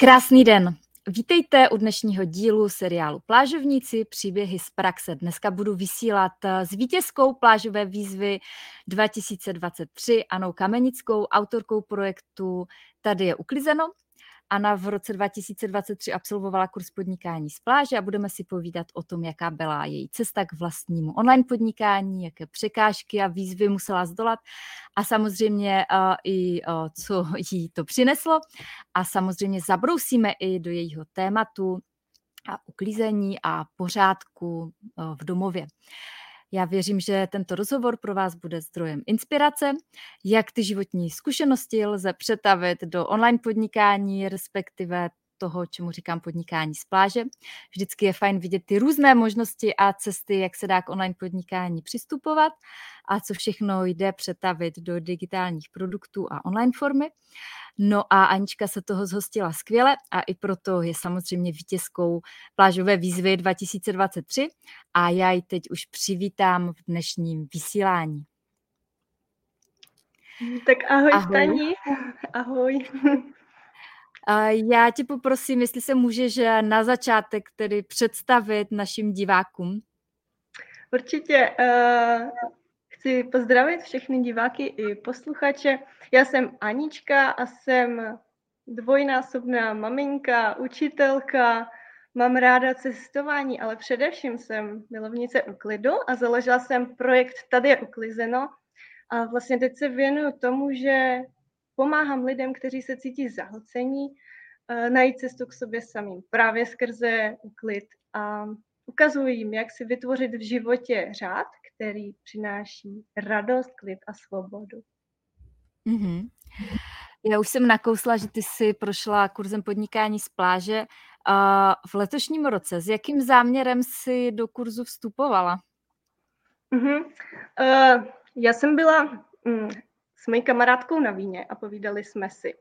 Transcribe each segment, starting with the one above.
Krásný den. Vítejte u dnešního dílu seriálu Plážovníci, příběhy z praxe. Dneska budu vysílat eh, s vítězkou plážové výzvy 2023 Anou Kamenickou, autorkou projektu Tady je uklizeno Anna v roce 2023 absolvovala kurz podnikání z pláže a budeme si povídat o tom, jaká byla její cesta k vlastnímu online podnikání, jaké překážky a výzvy musela zdolat a samozřejmě uh, i uh, co jí to přineslo. A samozřejmě zabrousíme i do jejího tématu a uklízení a pořádku uh, v domově. Já věřím, že tento rozhovor pro vás bude zdrojem inspirace, jak ty životní zkušenosti lze přetavit do online podnikání, respektive toho, čemu říkám podnikání z pláže. Vždycky je fajn vidět ty různé možnosti a cesty, jak se dá k online podnikání přistupovat a co všechno jde přetavit do digitálních produktů a online formy. No a Anička se toho zhostila skvěle a i proto je samozřejmě vítězkou plážové výzvy 2023 a já ji teď už přivítám v dnešním vysílání. Tak ahoj, ahoj. Stani. Ahoj. Já tě poprosím, jestli se můžeš na začátek tedy představit našim divákům. Určitě. Uh, chci pozdravit všechny diváky i posluchače. Já jsem Anička a jsem dvojnásobná maminka, učitelka, mám ráda cestování, ale především jsem milovnice uklidu a založila jsem projekt Tady je uklizeno. A vlastně teď se věnuju tomu, že pomáhám lidem, kteří se cítí zahlcení, eh, najít cestu k sobě samým právě skrze uklid a ukazuji jim, jak si vytvořit v životě řád, který přináší radost, klid a svobodu. Mm-hmm. Já už jsem nakousla, že ty jsi prošla kurzem podnikání z pláže. V letošním roce s jakým záměrem jsi do kurzu vstupovala? Mm-hmm. Uh, já jsem byla mm, s mojí kamarádkou na víně a povídali jsme si.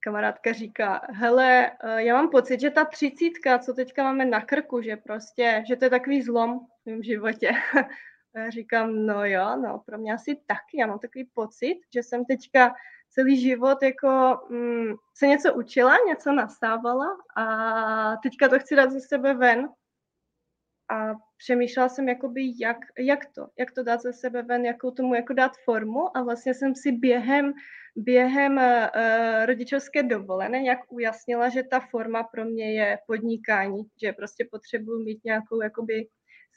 Kamarádka říká, hele, uh, já mám pocit, že ta třicítka, co teďka máme na krku, že prostě, že to je takový zlom v mém životě. A já říkám, no jo, no, pro mě asi taky. Já mám takový pocit, že jsem teďka celý život jako mm, se něco učila, něco nasávala a teďka to chci dát ze sebe ven. A přemýšlela jsem, jakoby, jak, jak to, jak to dát ze sebe ven, jakou tomu jako dát formu a vlastně jsem si během, během uh, rodičovské dovolené nějak ujasnila, že ta forma pro mě je podnikání, že prostě potřebuji mít nějakou jakoby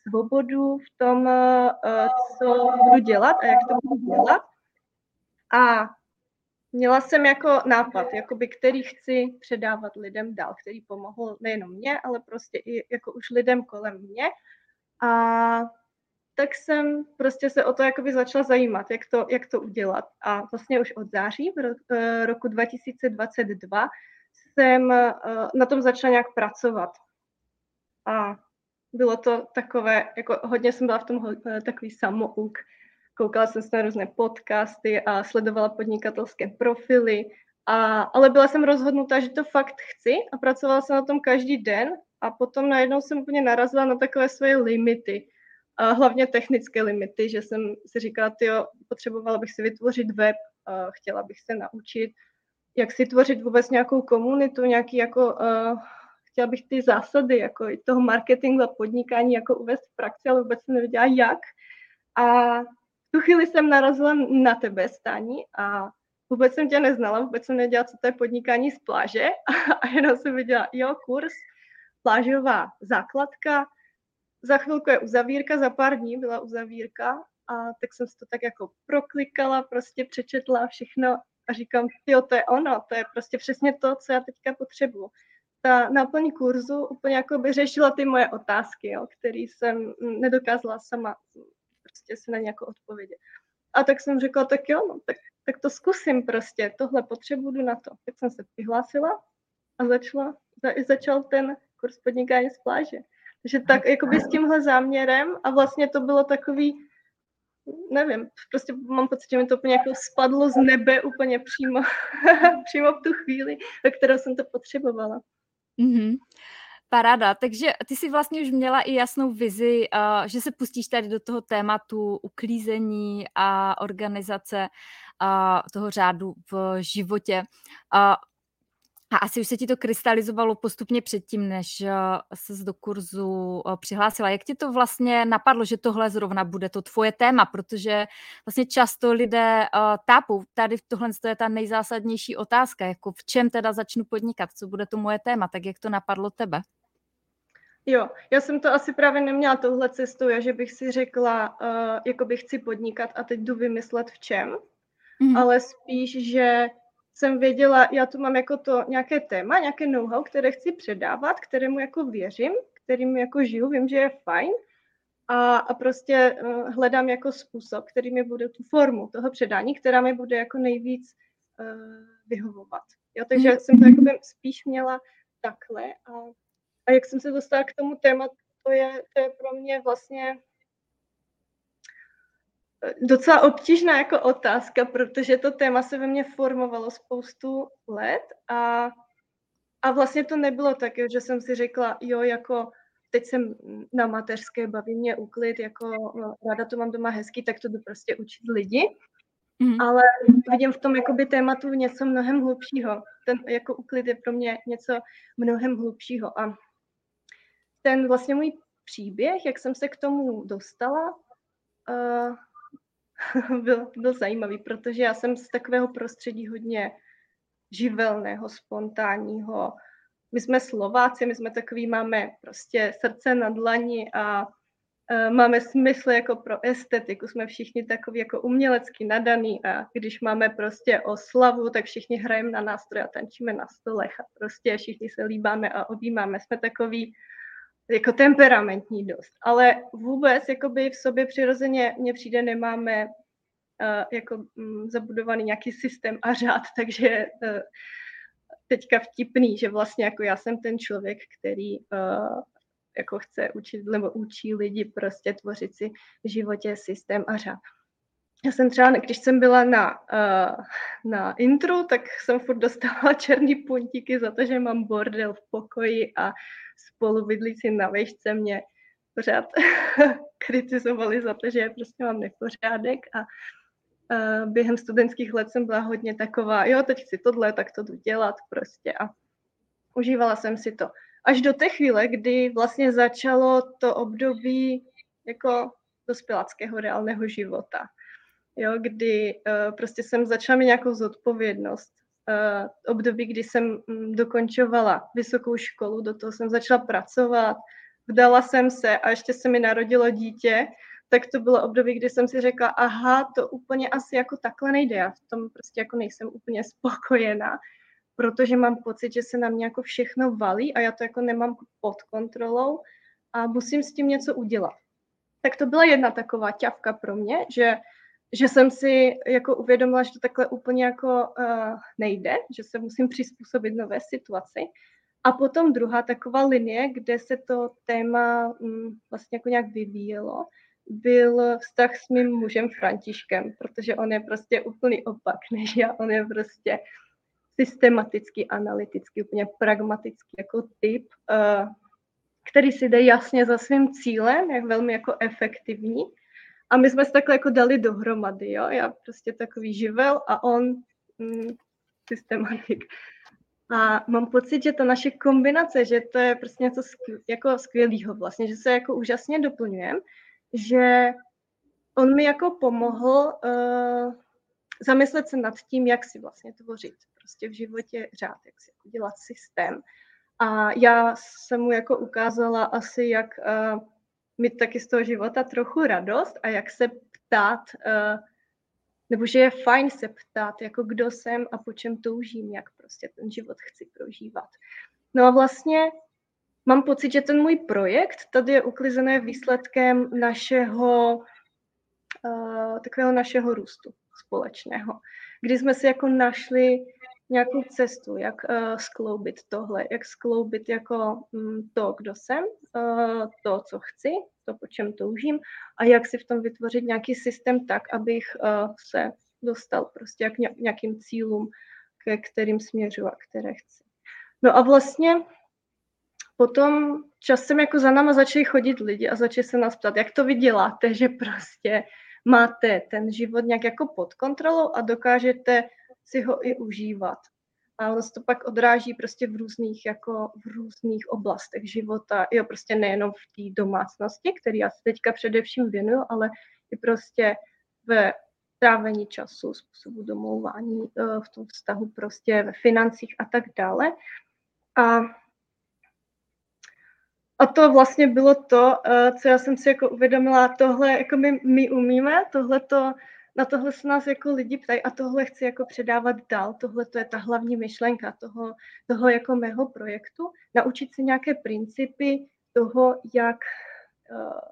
svobodu v tom, eh, co budu dělat a jak to budu dělat. A měla jsem jako nápad, jakoby, který chci předávat lidem dál, který pomohl nejenom mě, ale prostě i jako už lidem kolem mě. A tak jsem prostě se o to jakoby začala zajímat, jak to, jak to udělat. A vlastně už od září v eh, roku 2022 jsem eh, na tom začala nějak pracovat. A bylo to takové, jako hodně jsem byla v tom eh, takový samouk. Koukala jsem se na různé podcasty a sledovala podnikatelské profily, a, ale byla jsem rozhodnutá, že to fakt chci a pracovala jsem na tom každý den a potom najednou jsem úplně narazila na takové svoje limity, a hlavně technické limity, že jsem si říkala, jo, potřebovala bych si vytvořit web, a chtěla bych se naučit, jak si tvořit vůbec nějakou komunitu, nějaký jako uh, chtěla bych ty zásady jako toho marketingu a podnikání jako uvést v praxi, ale vůbec jsem nevěděla jak. A tu chvíli jsem narazila na tebe, Stání, a vůbec jsem tě neznala, vůbec jsem nevěděla, co to je podnikání z pláže. A jenom jsem viděla, jo, kurz, plážová základka, za chvilku je uzavírka, za pár dní byla uzavírka. A tak jsem si to tak jako proklikala, prostě přečetla všechno a říkám, jo, to je ono, to je prostě přesně to, co já teďka potřebuju. Ta náplň kurzu úplně jako by řešila ty moje otázky, jo, které jsem nedokázala sama prostě si na ně jako odpovědět. A tak jsem řekla, tak jo, no, tak, tak to zkusím prostě, tohle potřebuju na to. Tak jsem se přihlásila a začala, za, začal ten kurz podnikání z pláže. Takže tak jakoby s tímhle záměrem a vlastně to bylo takový, nevím, prostě mám pocit, že mi to úplně jako spadlo z nebe úplně přímo, přímo v tu chvíli, ve kterou jsem to potřebovala. Mm-hmm. Paráda, takže ty si vlastně už měla i jasnou vizi, uh, že se pustíš tady do toho tématu uklízení a organizace uh, toho řádu v životě. Uh, A asi už se ti to krystalizovalo postupně předtím, než eh, se do kurzu eh, přihlásila. Jak ti to vlastně napadlo, že tohle zrovna bude to tvoje téma? Protože vlastně často lidé tápou. Tady tohle je ta nejzásadnější otázka, jako v čem teda začnu podnikat, co bude to moje téma, tak jak to napadlo tebe? Jo, já jsem to asi právě neměla touhle cestou, že bych si řekla, uh, jako bych chci podnikat a teď jdu vymyslet v čem, mm-hmm. ale spíš, že jsem věděla, já tu mám jako to nějaké téma, nějaké know-how, které chci předávat, kterému jako věřím, kterým jako žiju, vím, že je fajn a, a prostě uh, hledám jako způsob, který mi bude tu formu toho předání, která mi bude jako nejvíc uh, vyhovovat. Jo, takže mm. jsem to jako spíš měla takhle a, a jak jsem se dostala k tomu tématu, to je, to je pro mě vlastně docela obtížná jako otázka, protože to téma se ve mně formovalo spoustu let a, a vlastně to nebylo tak, že jsem si řekla, jo, jako teď jsem na mateřské, baví mě úklid, jako no, ráda to mám doma hezký, tak to jdu prostě učit lidi. Mm. Ale vidím v tom jakoby tématu něco mnohem hlubšího. Ten jako úklid je pro mě něco mnohem hlubšího. A ten vlastně můj příběh, jak jsem se k tomu dostala, uh, byl, byl zajímavý, protože já jsem z takového prostředí hodně živelného, spontánního. My jsme Slováci, my jsme takový, máme prostě srdce na dlani a uh, máme smysl jako pro estetiku, jsme všichni takový jako umělecky nadaný a když máme prostě oslavu, tak všichni hrajeme na nástroje a tančíme na stolech a prostě všichni se líbáme a objímáme. Jsme takový jako temperamentní dost, ale vůbec jakoby v sobě přirozeně mně přijde nemáme uh, jako um, zabudovaný nějaký systém a řád, takže uh, teďka vtipný, že vlastně jako já jsem ten člověk, který uh, jako chce učit nebo učí lidi prostě tvořit si v životě systém a řád. Já jsem třeba, když jsem byla na, uh, na intru, tak jsem furt dostala černý puntíky za to, že mám bordel v pokoji a spolubydlící na vejšce mě pořád kritizovali za to, že je prostě mám nepořádek a uh, během studentských let jsem byla hodně taková, jo, teď chci tohle, tak to jdu dělat prostě a užívala jsem si to. Až do té chvíle, kdy vlastně začalo to období jako dospěláckého reálného života jo, kdy uh, prostě jsem začala mít nějakou zodpovědnost. Uh, období, kdy jsem um, dokončovala vysokou školu, do toho jsem začala pracovat, vdala jsem se a ještě se mi narodilo dítě, tak to bylo období, kdy jsem si řekla, aha, to úplně asi jako takhle nejde, já v tom prostě jako nejsem úplně spokojená, protože mám pocit, že se na mě jako všechno valí a já to jako nemám pod kontrolou a musím s tím něco udělat. Tak to byla jedna taková ťavka pro mě, že že jsem si jako uvědomila, že to takhle úplně jako uh, nejde, že se musím přizpůsobit nové situaci. A potom druhá taková linie, kde se to téma um, vlastně jako nějak vyvíjelo, byl vztah s mým mužem Františkem, protože on je prostě úplný opak než já. On je prostě systematický, analytický, úplně pragmatický jako typ, uh, který si jde jasně za svým cílem, jak velmi jako efektivní a my jsme se takhle jako dali dohromady, jo. Já prostě takový živel a on mm, systematik. A mám pocit, že ta naše kombinace, že to je prostě něco skvěl, jako skvělého vlastně, že se jako úžasně doplňujeme, že on mi jako pomohl uh, zamyslet se nad tím, jak si vlastně tvořit prostě v životě řád, jak si jako dělat systém. A já jsem mu jako ukázala asi, jak uh, mít taky z toho života trochu radost a jak se ptát, uh, nebo že je fajn se ptát, jako kdo jsem a po čem toužím, jak prostě ten život chci prožívat. No a vlastně mám pocit, že ten můj projekt tady je uklizený výsledkem našeho, uh, takového našeho růstu společného, kdy jsme si jako našli nějakou cestu, jak uh, skloubit tohle, jak skloubit jako um, to, kdo jsem, uh, to, co chci, to, po čem toužím a jak si v tom vytvořit nějaký systém tak, abych uh, se dostal prostě jak nějakým cílům, ke kterým směřu a které chci. No a vlastně potom časem jako za náma začali chodit lidi a začali se nás ptát, jak to vy děláte, že prostě máte ten život nějak jako pod kontrolou a dokážete si ho i užívat. a ono se to pak odráží prostě v různých, jako v různých oblastech života, jo, prostě nejenom v té domácnosti, který já se teďka především věnuju, ale i prostě ve trávení času, způsobu domlouvání eh, v tom vztahu prostě ve financích a tak dále. A a to vlastně bylo to, eh, co já jsem si jako uvědomila, tohle jako my, my umíme, tohle to, na tohle se nás jako lidi ptají a tohle chci jako předávat dál, tohle to je ta hlavní myšlenka toho, toho jako mého projektu, naučit se nějaké principy toho, jak, eh,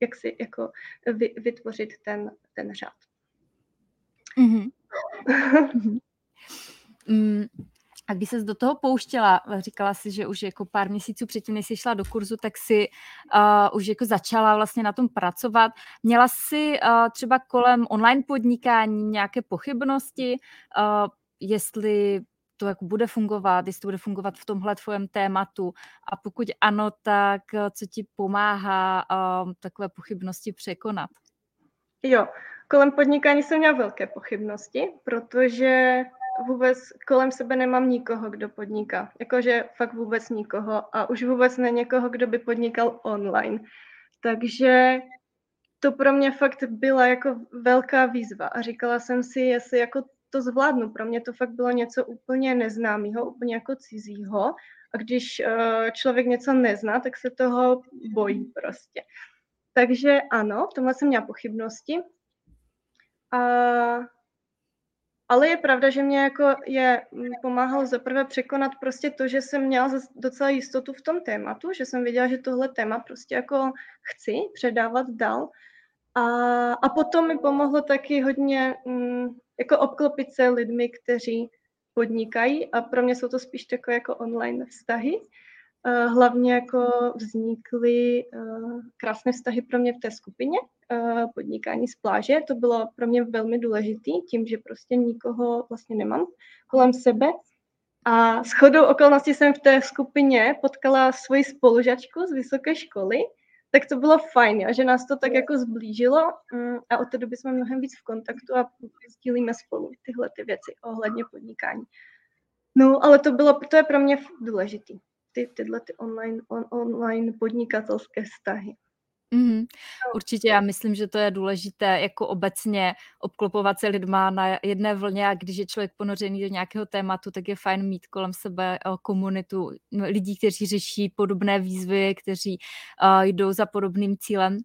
jak si jako vytvořit ten, ten řád. Mm-hmm. mm, a když se do toho pouštěla, říkala si, že už jako pár měsíců předtím, než jsi šla do kurzu, tak si uh, už jako začala vlastně na tom pracovat. Měla jsi uh, třeba kolem online podnikání nějaké pochybnosti, uh, jestli to jako bude fungovat, jestli to bude fungovat v tomhle tvojem tématu a pokud ano, tak co ti pomáhá uh, takové pochybnosti překonat? Jo, kolem podnikání jsem měla velké pochybnosti, protože vůbec kolem sebe nemám nikoho, kdo podniká. Jakože fakt vůbec nikoho a už vůbec ne někoho, kdo by podnikal online. Takže to pro mě fakt byla jako velká výzva a říkala jsem si, jestli jako to zvládnu. Pro mě to fakt bylo něco úplně neznámého, úplně jako cizího a když uh, člověk něco nezná, tak se toho bojí prostě. Takže ano, v tomhle jsem měla pochybnosti. A ale je pravda, že mě jako je pomáhalo zaprvé překonat prostě to, že jsem měla docela jistotu v tom tématu, že jsem věděla, že tohle téma prostě jako chci předávat dál. A, a potom mi pomohlo taky hodně jako obklopit se lidmi, kteří podnikají a pro mě jsou to spíš takové jako online vztahy, hlavně jako vznikly eh, krásné vztahy pro mě v té skupině eh, podnikání z pláže. To bylo pro mě velmi důležité, tím, že prostě nikoho vlastně nemám kolem sebe. A s chodou okolností jsem v té skupině potkala svoji spolužačku z vysoké školy, tak to bylo fajn, jo, že nás to tak jako zblížilo mm, a od té doby jsme mnohem víc v kontaktu a sdílíme spolu tyhle ty věci ohledně podnikání. No, ale to, bylo, to je pro mě důležitý ty, tyhle ty online, on, online podnikatelské vztahy. Mm, určitě, já myslím, že to je důležité jako obecně obklopovat se lidma na jedné vlně a když je člověk ponořený do nějakého tématu, tak je fajn mít kolem sebe eh, komunitu lidí, kteří řeší podobné výzvy, kteří uh, jdou za podobným cílem.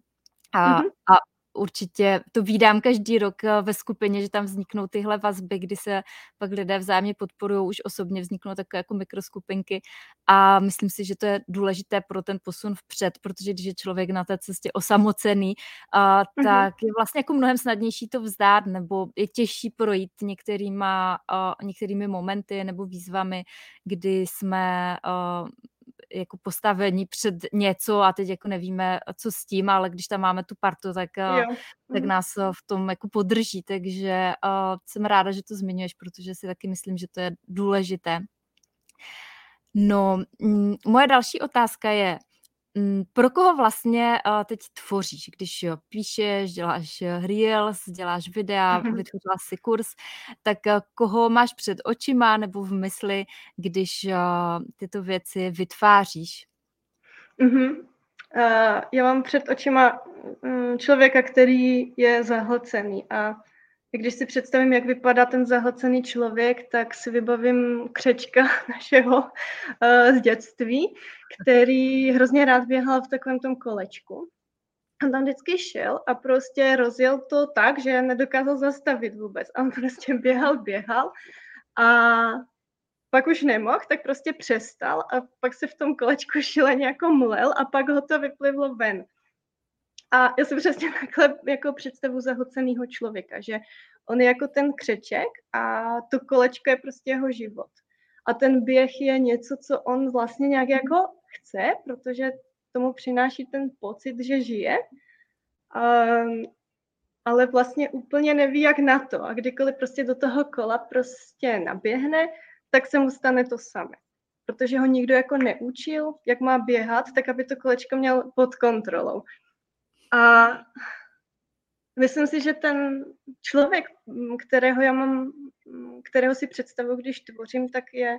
A, mm-hmm. a určitě to vídám každý rok eh, ve skupině, že tam vzniknou tyhle vazby, kdy se pak lidé vzájemně podporují, už osobně vzniknou takové jako mikroskupinky a myslím si, že to je důležité pro ten posun vpřed, protože když je člověk na té cestě osamocený, a, mhm. tak je vlastně jako mnohem snadnější to vzdát nebo je těžší projít některýma, a, některými momenty nebo výzvami, kdy jsme a, jako postavení před něco a teď jako nevíme, co s tím, ale když tam máme tu partu, tak, eh, jo. tak mhm. nás eh, v tom jako podrží, takže uh, jsem ráda, že to zmiňuješ, protože si taky myslím, že to je důležité. No, m, moje další otázka je, Mm, pro koho vlastně uh, teď tvoříš, když jo, píšeš, děláš eh, reels, děláš videa, mm-hmm. vytvořila si kurz, tak uh, koho máš před očima nebo v mysli, když uh, tyto věci vytváříš? Mm-hmm. Uh, já mám před očima um, člověka, který je zahlcený a když si představím, jak vypadá ten zahlcený člověk, tak si vybavím křečka našeho uh, z dětství, který hrozně rád běhal v takovém tom kolečku. A tam vždycky šel a prostě rozjel to tak, že nedokázal zastavit vůbec. A on prostě běhal, běhal a pak už nemohl, tak prostě přestal a pak se v tom kolečku šíleně jako mlel a pak ho to vyplivlo ven. A já si přesně takhle jako představu zahlceného člověka, že on je jako ten křeček a to kolečko je prostě jeho život. A ten běh je něco, co on vlastně nějak jako chce, protože tomu přináší ten pocit, že žije, um, ale vlastně úplně neví, jak na to. A kdykoliv prostě do toho kola prostě naběhne, tak se mu stane to samé. Protože ho nikdo jako neučil, jak má běhat, tak aby to kolečko měl pod kontrolou. A myslím si, že ten člověk, kterého já mám kterého si představuju, když tvořím, tak je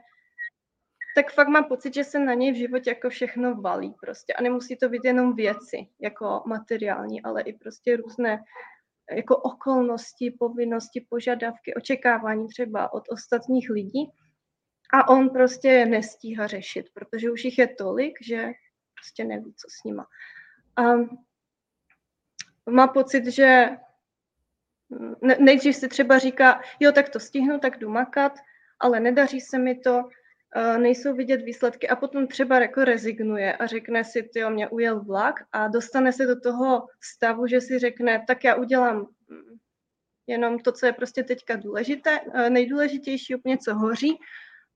tak fakt mám pocit, že se na něj v životě jako všechno valí prostě. A nemusí to být jenom věci, jako materiální, ale i prostě různé jako okolnosti, povinnosti, požadavky, očekávání třeba od ostatních lidí. A on prostě je nestíhá řešit, protože už jich je tolik, že prostě neví, co s nima. A má pocit, že nejdřív si třeba říká, jo, tak to stihnu, tak jdu makat, ale nedaří se mi to, nejsou vidět výsledky a potom třeba jako rezignuje a řekne si, ty mě ujel vlak a dostane se do toho stavu, že si řekne, tak já udělám jenom to, co je prostě teďka důležité, e, nejdůležitější, úplně co hoří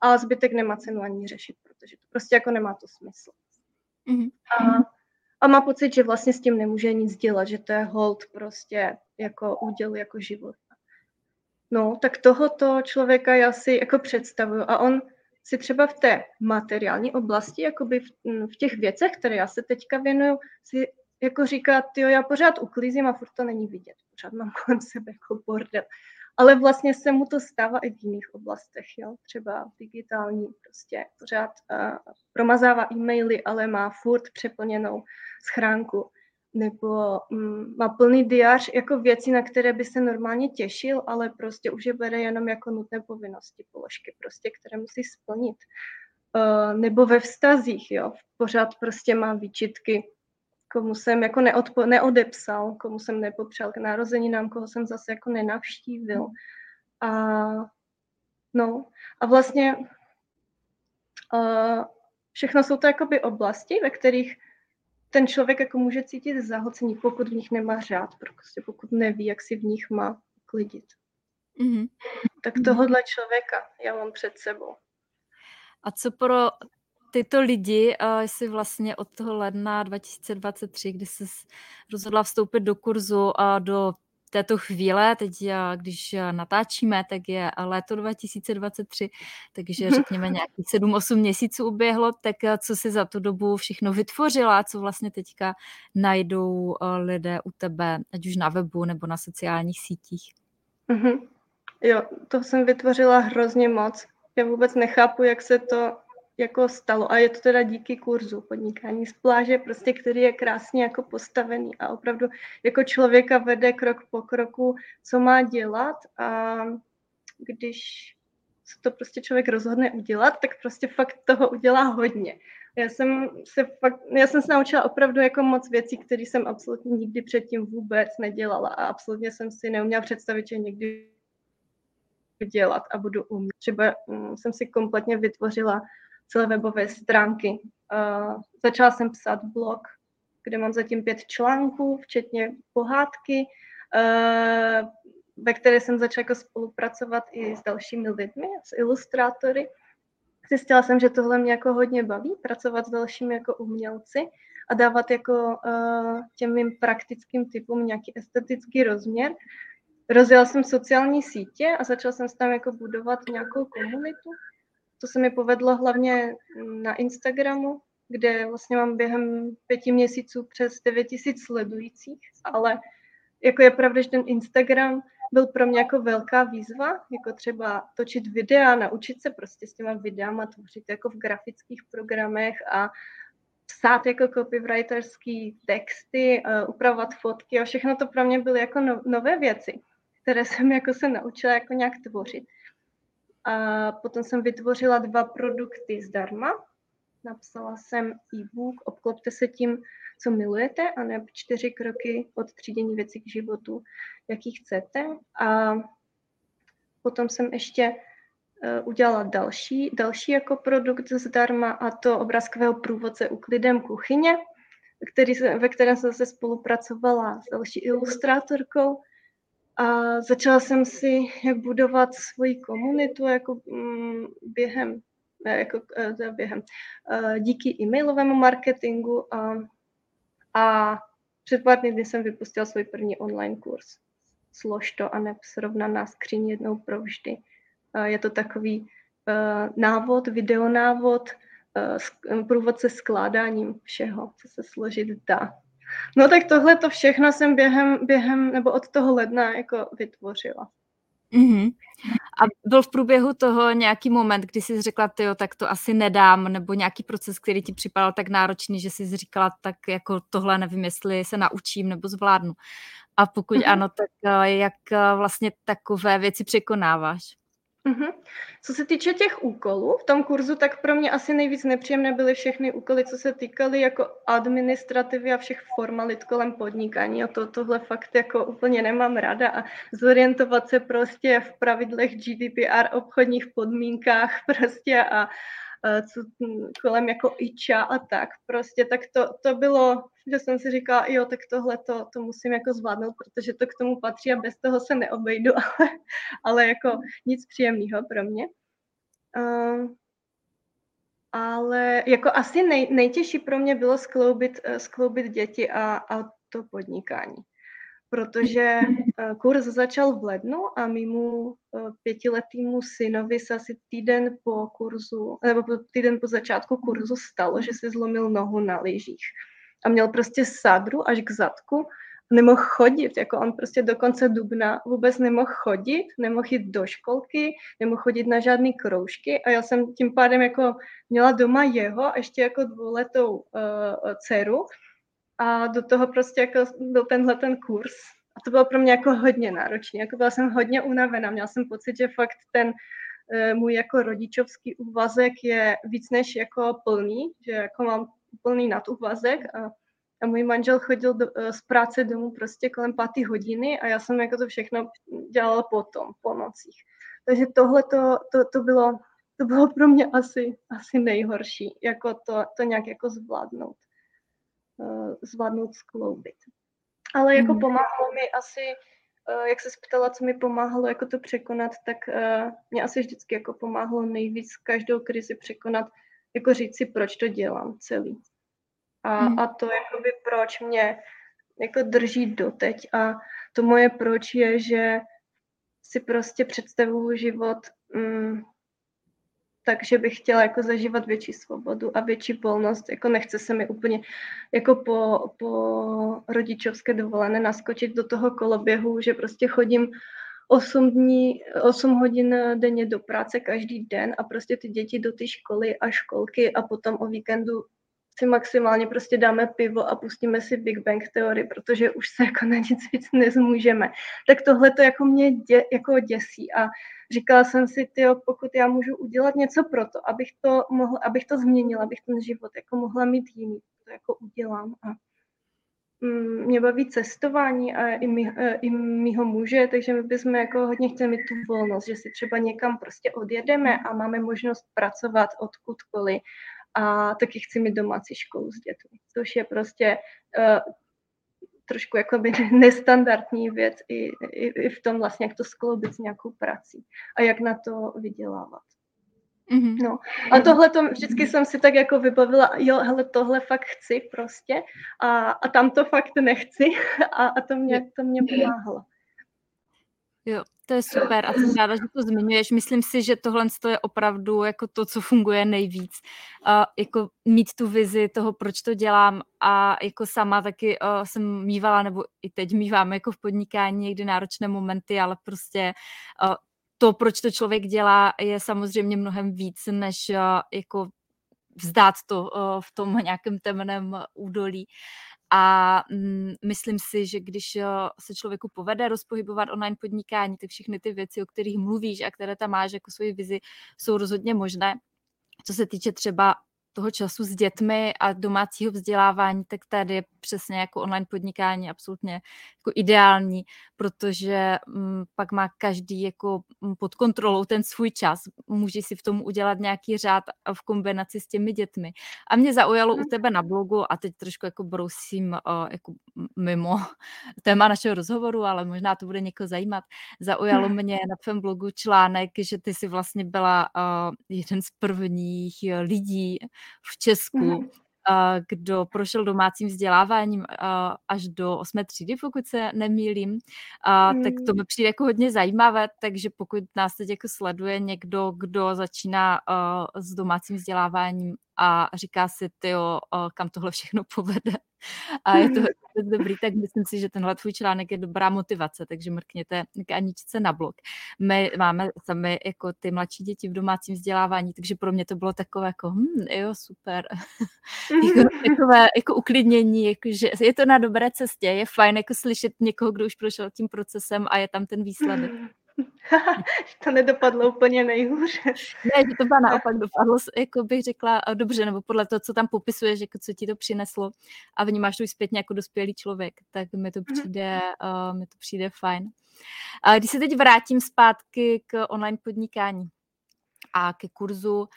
a zbytek nemá cenu ani řešit, protože to prostě jako nemá to smysl. Mm-hmm. A, a má pocit, že vlastně s tím nemůže nic dělat, že to je hold prostě jako úděl, jako život. No, tak tohoto člověka já si jako představuju a on si třeba v té materiální oblasti, jakoby v, v těch věcech, které já se teďka věnuju, si jako říká, jo, já pořád uklízím a furt to není vidět. Pořád mám kolem sebe jako bordel. Ale vlastně se mu to stává i v jiných oblastech, jo? třeba digitální, prostě pořád uh, promazává e-maily, ale má furt přeplněnou schránku nebo mm, má plný diář jako věcí, na které by se normálně těšil, ale prostě už je bere jenom jako nutné povinnosti, položky, prostě, které musí splnit. Uh, nebo ve vztazích, jo, pořád prostě má výčitky, komu jsem jako neodpo, neodepsal, komu jsem nepopřál k narozeninám, koho jsem zase jako nenavštívil. A no, a vlastně uh, všechno jsou to jakoby oblasti, ve kterých ten člověk jako může cítit zahlcení, pokud v nich nemá řád, prostě pokud neví, jak si v nich má klidit. Mm-hmm. Tak tohohle člověka já mám před sebou. A co pro tyto lidi uh, jsi vlastně od toho ledna 2023, kdy jsi rozhodla vstoupit do kurzu a do této chvíle, teď když natáčíme, tak je léto 2023, takže řekněme nějakých 7-8 měsíců uběhlo, tak co si za tu dobu všechno vytvořila, co vlastně teďka najdou lidé u tebe, ať už na webu nebo na sociálních sítích? Mm-hmm. Jo, to jsem vytvořila hrozně moc. Já vůbec nechápu, jak se to jako stalo. A je to teda díky kurzu podnikání z pláže, prostě, který je krásně jako postavený a opravdu jako člověka vede krok po kroku, co má dělat a když se to prostě člověk rozhodne udělat, tak prostě fakt toho udělá hodně. Já jsem se fakt, já jsem se naučila opravdu jako moc věcí, které jsem absolutně nikdy předtím vůbec nedělala a absolutně jsem si neuměla představit, že někdy dělat a budu umět. Třeba um, jsem si kompletně vytvořila celé webové stránky. Začala jsem psát blog, kde mám zatím pět článků, včetně pohádky, ve které jsem začala jako spolupracovat i s dalšími lidmi, s ilustrátory. Zjistila jsem, že tohle mě jako hodně baví, pracovat s dalšími jako umělci a dávat jako uh, těm mým praktickým typům nějaký estetický rozměr. Rozjela jsem sociální sítě a začala jsem tam jako budovat nějakou komunitu, to se mi povedlo hlavně na Instagramu, kde vlastně mám během pěti měsíců přes 9 tisíc sledujících, ale jako je pravda, že ten Instagram byl pro mě jako velká výzva, jako třeba točit videa, naučit se prostě s těma videama tvořit jako v grafických programech a psát jako copywriterský texty, uh, upravovat fotky a všechno to pro mě byly jako no, nové věci, které jsem jako se naučila jako nějak tvořit. A potom jsem vytvořila dva produkty zdarma. Napsala jsem e-book Obklopte se tím, co milujete, a ne čtyři kroky od třídění věcí k životu, jaký chcete. A potom jsem ještě uh, udělala další, další jako produkt zdarma a to obrázkového průvodce uklidem kuchyně, který, ve kterém jsem se spolupracovala s další ilustrátorkou a začala jsem si budovat svoji komunitu jako mm, během, jako uh, během, uh, díky e-mailovému marketingu a, a před pár dny jsem vypustila svůj první online kurz. Slož to a neb srovnaná skříň jednou provždy. Uh, je to takový návod, videonávod, průvodce skládáním všeho, co se složit dá. No tak tohle to všechno jsem během, během nebo od toho ledna jako vytvořila. Mm-hmm. A byl v průběhu toho nějaký moment, kdy jsi řekla, jo, tak to asi nedám, nebo nějaký proces, který ti připadal tak náročný, že jsi říkala, tak jako tohle nevím, jestli se naučím nebo zvládnu. A pokud mm-hmm. ano, tak eh, jak eh, vlastně takové věci překonáváš? Mm-hmm. Co se týče těch úkolů v tom kurzu, tak pro mě asi nejvíc nepříjemné byly všechny úkoly, co se týkaly jako administrativy a všech formalit kolem podnikání. A to, tohle fakt jako úplně nemám rada a zorientovat se prostě v pravidlech GDPR, obchodních podmínkách prostě a, co kolem jako iča a tak. Prostě, tak to, to bylo, že jsem si říkala, jo, tak tohle to, to musím jako zvládnout, protože to k tomu patří a bez toho se neobejdu, ale, ale jako nic příjemného pro mě. Uh, ale jako asi nej, nejtěžší pro mě bylo skloubit, skloubit děti a, a to podnikání protože eh, kurz začal v lednu a mýmu eh, pětiletýmu synovi se asi týden po kurzu, nebo týden po začátku kurzu stalo, že si zlomil nohu na lyžích. A měl prostě sadru až k zadku, nemohl chodit, jako on prostě do konce dubna vůbec nemohl chodit, nemohl jít do školky, nemohl chodit na žádné kroužky a já jsem tím pádem jako měla doma jeho a ještě jako dvouletou uh, dceru, a do toho prostě jako byl tenhle ten kurz. A to bylo pro mě jako hodně náročné. Jako byla jsem hodně unavená. Měla jsem pocit, že fakt ten uh, můj jako rodičovský úvazek je víc než jako plný, že jako mám plný nadúvazek a, a můj manžel chodil do, uh, z práce domů prostě kolem páté hodiny a já jsem jako to všechno dělala potom, po nocích. Takže tohle to, to, to, bylo, to bylo pro mě asi, asi nejhorší, jako to, to nějak jako zvládnout. Zvládnout skloubit. Ale jako mm. pomáhalo mi asi, eh, jak se ptala, co mi pomáhalo jako to překonat, tak eh, mě asi vždycky jako pomáhalo nejvíc každou krizi překonat, jako říct si, proč to dělám celý. A, mm. a to jakoby proč mě jako drží doteď a to moje proč je, že si prostě představuju život mm, takže bych chtěla jako zažívat větší svobodu a větší volnost. Jako nechce se mi úplně jako po, po rodičovské dovolené naskočit do toho koloběhu, že prostě chodím 8 dní, 8 hodin denně do práce každý den a prostě ty děti do té školy a školky a potom o víkendu si maximálně prostě dáme pivo a pustíme si Big Bang teorii, protože už se jako na nic víc nezmůžeme. Tak tohle to jako mě dě, jako děsí a říkala jsem si, tyjo, pokud já můžu udělat něco pro to, abych to, mohl, abych to změnila, abych ten život jako mohla mít jiný, to jako udělám. A mm, mě baví cestování a i, my, e, i mýho muže, takže my bychom jako hodně chtěli mít tu volnost, že si třeba někam prostě odjedeme a máme možnost pracovat odkudkoliv a taky chci mít domácí školu s dětmi, což je prostě uh, trošku jakoby nestandardní věc i, i, i v tom vlastně, jak to skloubit s nějakou prací a jak na to vydělávat. Mm-hmm. No. A tohle to vždycky jsem si tak jako vybavila, jo, hele, tohle fakt chci prostě a, a tam to fakt nechci a, a to, mě, to mě pomáhalo. Jo, to je super a jsem ráda, že to zmiňuješ. Myslím si, že tohle je opravdu jako to, co funguje nejvíc. Uh, jako mít tu vizi toho, proč to dělám a jako sama taky uh, jsem mývala, nebo i teď mývám jako v podnikání někdy náročné momenty, ale prostě uh, to, proč to člověk dělá, je samozřejmě mnohem víc, než uh, jako vzdát to uh, v tom nějakém temném údolí. A mm, myslím si, že když eh, se člověku povede rozpohybovat online podnikání, tak všechny ty věci, o kterých mluvíš a které tam máš jako svoji vizi, jsou rozhodně možné. Co se týče třeba toho času s dětmi a domácího vzdělávání, tak tady je přesně jako online podnikání absolutně jako ideální, protože mm, pak má každý jako mm, pod kontrolou ten svůj čas. Může si v tom udělat nějaký řád v kombinaci s těmi dětmi. A mě zaujalo u mhm. tebe na blogu, a teď trošku jako brousím jako mimo téma našeho rozhovoru, ale možná to bude někoho zajímat. Zaujalo mě na tvém blogu článek, že ty jsi vlastně byla jeden z prvních lidí v Česku, mm-hmm kdo prošel domácím vzděláváním až do osmé třídy, pokud se nemýlím, tak to mi přijde jako hodně zajímavé, takže pokud nás teď jako sleduje někdo, kdo začíná s domácím vzděláváním a říká si, ty kam tohle všechno povede. A je to dobrý, tak myslím si, že tenhle tvůj článek je dobrá motivace, takže mrkněte k Aničce na blog. My máme sami jako ty mladší děti v domácím vzdělávání, takže pro mě to bylo takové jako, hm, jo, super. jako, takové jako uklidnění, jako, že je to na dobré cestě, je fajn jako slyšet někoho, kdo už prošel tím procesem a je tam ten výsledek. to nedopadlo úplně nejhůř. ne, že to byla naopak dopadlo, jako bych řekla, dobře, nebo podle toho, co tam popisuješ, jako co ti to přineslo a vnímáš to už zpětně jako dospělý člověk, tak mi to mhm. přijde, uh, mi to přijde fajn. A když se teď vrátím zpátky k online podnikání a ke kurzu, uh,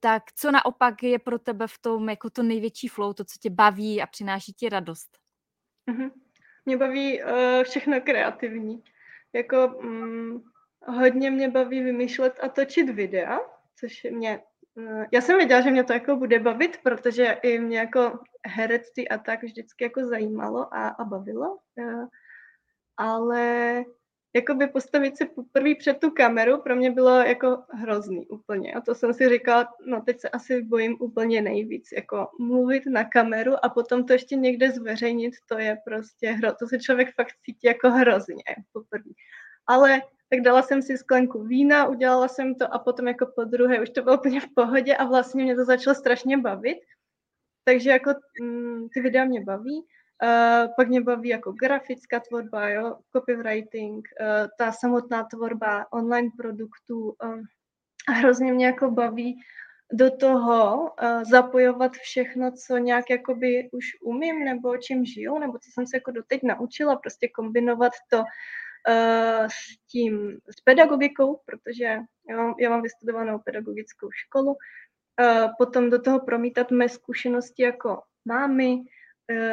tak co naopak je pro tebe v tom jako to největší flow, to, co tě baví a přináší ti radost? Uh-huh. Mě baví uh, všechno kreativní. Jako mm, hodně mě baví vymýšlet a točit videa, což mě mm, já jsem věděla, že mě to jako bude bavit, protože i mě jako herectví a tak vždycky jako zajímalo a, a bavilo. Eh, ale jakoby postavit se poprvé před tu kameru pro mě bylo jako hrozný úplně. A to jsem si říkala, no teď se asi bojím úplně nejvíc. Jako mluvit na kameru a potom to ještě někde zveřejnit, to je prostě hro. To se člověk fakt cítí jako hrozně poprvé. Ale tak dala jsem si sklenku vína, udělala jsem to a potom jako po druhé už to bylo úplně v pohodě a vlastně mě to začalo strašně bavit. Takže jako mm, ty videa mě baví. Uh, pak mě baví jako grafická tvorba, jo, copywriting, uh, ta samotná tvorba online produktů. Uh, hrozně mě jako baví do toho uh, zapojovat všechno, co nějak jakoby už umím, nebo čím žiju, nebo co jsem se jako doteď naučila, prostě kombinovat to uh, s tím, s pedagogikou, protože já mám, já mám vystudovanou pedagogickou školu, uh, potom do toho promítat mé zkušenosti jako mámy,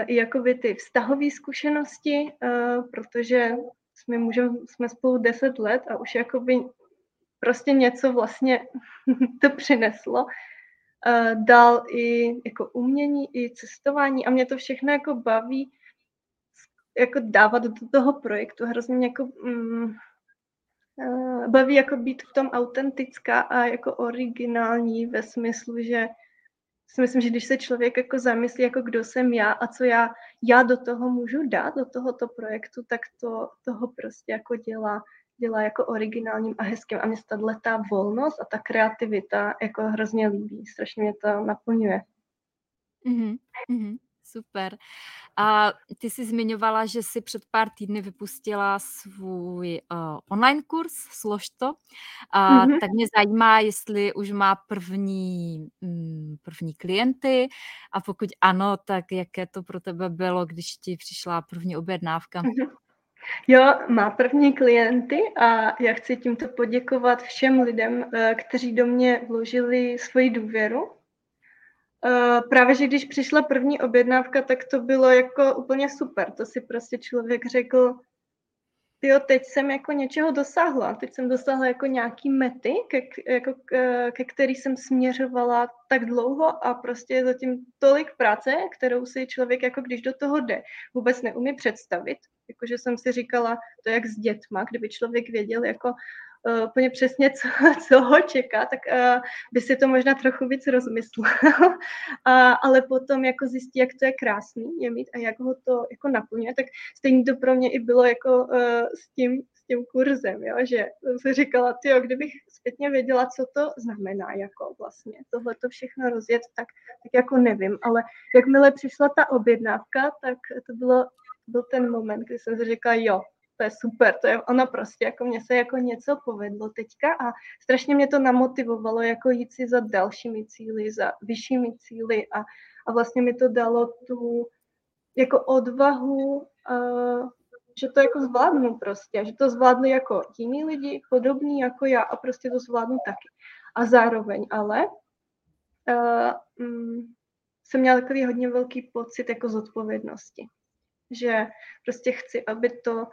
i jakoby ty vztahové zkušenosti, eh, protože jsme, můžem, jsme spolu deset let a už jakoby prostě něco vlastně to přineslo. Eh, dál i jako umění, i cestování a mě to všechno jako baví jako dávat do toho projektu. Hrozně mě jako mm, baví jako být v tom autentická a jako originální ve smyslu, že si myslím, že když se člověk jako zamyslí, jako kdo jsem já a co já, já do toho můžu dát, do tohoto projektu, tak to toho prostě jako dělá, dělá jako originálním a hezkým. A mě ta volnost a ta kreativita jako hrozně líbí. Strašně mě to naplňuje. Mm-hmm. Super. A ty jsi zmiňovala, že jsi před pár týdny vypustila svůj uh, online kurz Slož to. A mm-hmm. tak mě zajímá, jestli už má první, mm, první klienty a pokud ano, tak jaké to pro tebe bylo, když ti přišla první objednávka? Mm-hmm. Jo, má první klienty a já chci tímto poděkovat všem lidem, eh, kteří do mě vložili svoji důvěru Uh, právě, že když přišla první objednávka, tak to bylo jako úplně super. To si prostě člověk řekl, jo, teď jsem jako něčeho dosáhla. Teď jsem dosáhla jako nějaký mety, ke, jako, ke, ke který jsem směřovala tak dlouho a prostě je zatím tolik práce, kterou si člověk, jako když do toho jde, vůbec neumí představit. Jakože jsem si říkala, to jak s dětma, kdyby člověk věděl, jako úplně přesně, co, co ho čeká, tak uh, by si to možná trochu víc rozmyslel. uh, ale potom jako zjistí, jak to je krásný je mít a jak ho to jako naplňuje, tak stejně to pro mě i bylo jako uh, s tím, tím kurzem, jo? že jsem říkala, tyjo, kdybych zpětně věděla, co to znamená jako vlastně tohle to všechno rozjet, tak, tak jako nevím, ale jakmile přišla ta objednávka, tak to bylo byl ten moment, kdy jsem si říkala, jo, to je super, to je ono prostě, jako mně se jako něco povedlo teďka a strašně mě to namotivovalo jako jít si za dalšími cíly, za vyššími cíly a, a vlastně mi to dalo tu jako odvahu, uh, že to jako zvládnu prostě, že to zvládli jako jiní lidi, podobní jako já a prostě to zvládnu taky. A zároveň ale uh, um, jsem měla takový hodně velký pocit jako zodpovědnosti. Že prostě chci, aby to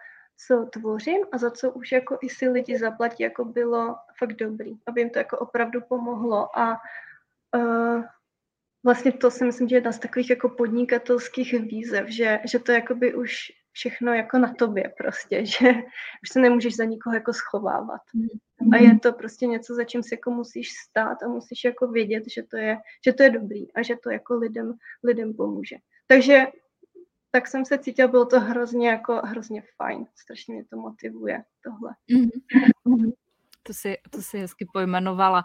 co tvořím a za co už jako i si lidi zaplatí, jako bylo fakt dobrý, aby jim to jako opravdu pomohlo a uh, vlastně to si myslím, že je jedna z takových jako podnikatelských výzev, že, že to jakoby už všechno jako na tobě prostě, že už se nemůžeš za nikoho jako schovávat. A je to prostě něco, za čím si jako musíš stát a musíš jako vědět, že to je, že to je dobrý a že to jako lidem, lidem pomůže. Takže tak jsem se cítila, bylo to hrozně jako hrozně fajn, strašně mě to motivuje tohle. Mm-hmm. To si, to si hezky pojmenovala.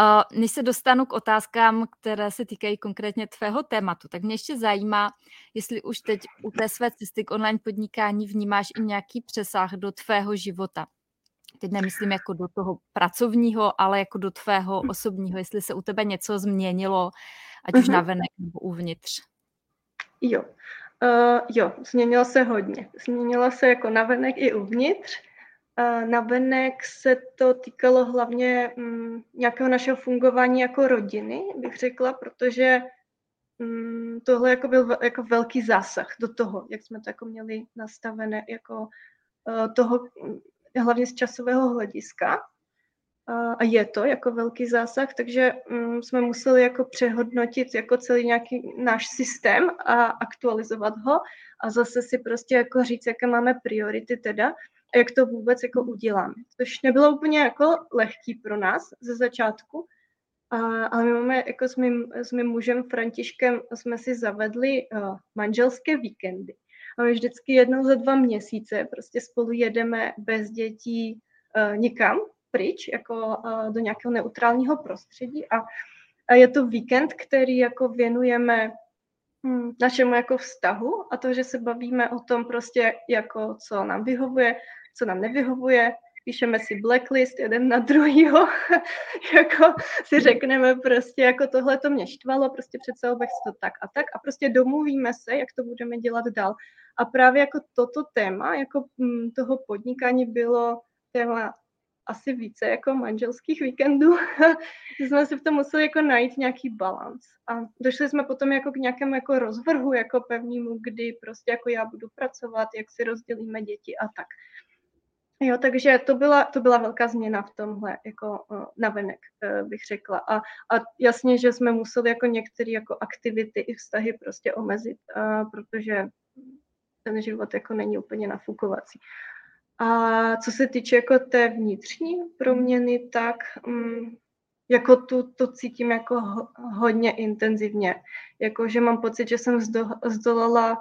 Uh, než se dostanu k otázkám, které se týkají konkrétně tvého tématu, tak mě ještě zajímá, jestli už teď u té své cesty k online podnikání vnímáš i nějaký přesah do tvého života. Teď nemyslím jako do toho pracovního, ale jako do tvého osobního, jestli se u tebe něco změnilo, ať už mhm. na venek nebo uvnitř. Jo, uh, jo, změnilo se hodně. Změnilo se jako navenek i uvnitř. Na venek se to týkalo hlavně mm, nějakého našeho fungování jako rodiny, bych řekla, protože mm, tohle jako byl jako velký zásah do toho, jak jsme to jako měli nastavené, jako uh, toho mm, hlavně z časového hlediska. A je to jako velký zásah, takže um, jsme museli jako přehodnotit jako celý nějaký náš systém a aktualizovat ho a zase si prostě jako říct, jaké máme priority teda a jak to vůbec jako uděláme. Což nebylo úplně jako lehký pro nás ze začátku, a, ale my máme jako s mým, s mým mužem Františkem jsme si zavedli uh, manželské víkendy. A my vždycky jednou za dva měsíce prostě spolu jedeme bez dětí uh, někam pryč, jako do nějakého neutrálního prostředí. A, je to víkend, který jako věnujeme hm, našemu jako vztahu a to, že se bavíme o tom prostě jako co nám vyhovuje, co nám nevyhovuje, píšeme si blacklist jeden na druhýho, jako si řekneme prostě, jako tohle to mě štvalo, prostě přece bych to tak a tak. A prostě domluvíme se, jak to budeme dělat dál. A právě jako toto téma, jako mm, toho podnikání bylo téma asi více jako manželských víkendů, jsme si v tom museli jako najít nějaký balans. A došli jsme potom jako k nějakému jako rozvrhu, jako pevnému, kdy prostě jako já budu pracovat, jak si rozdělíme děti a tak. Jo, takže to byla, to byla velká změna v tomhle, jako navenek, uh, bych řekla. A, a jasně, že jsme museli jako některé jako aktivity i vztahy prostě omezit, uh, protože ten život jako není úplně nafukovací. A co se týče jako té vnitřní proměny, tak um, jako tu, to cítím jako ho, hodně intenzivně. Jako, že mám pocit, že jsem zdo, zdolala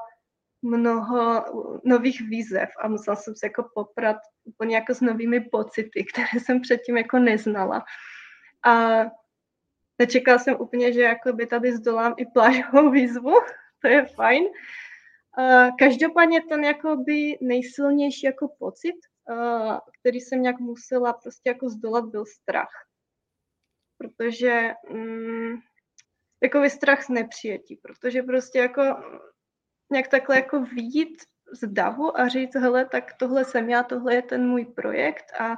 mnoho nových výzev a musela jsem se jako poprat úplně jako s novými pocity, které jsem předtím jako neznala. A nečekala jsem úplně, že jako by tady zdolám i plážovou výzvu, to je fajn. Každopádně ten jako by nejsilnější jako pocit, který jsem nějak musela prostě jako zdolat, byl strach. Protože mm, jako strach z nepřijetí, protože prostě jako nějak takhle jako vidět z davu a říct, hele, tak tohle jsem já, tohle je ten můj projekt a,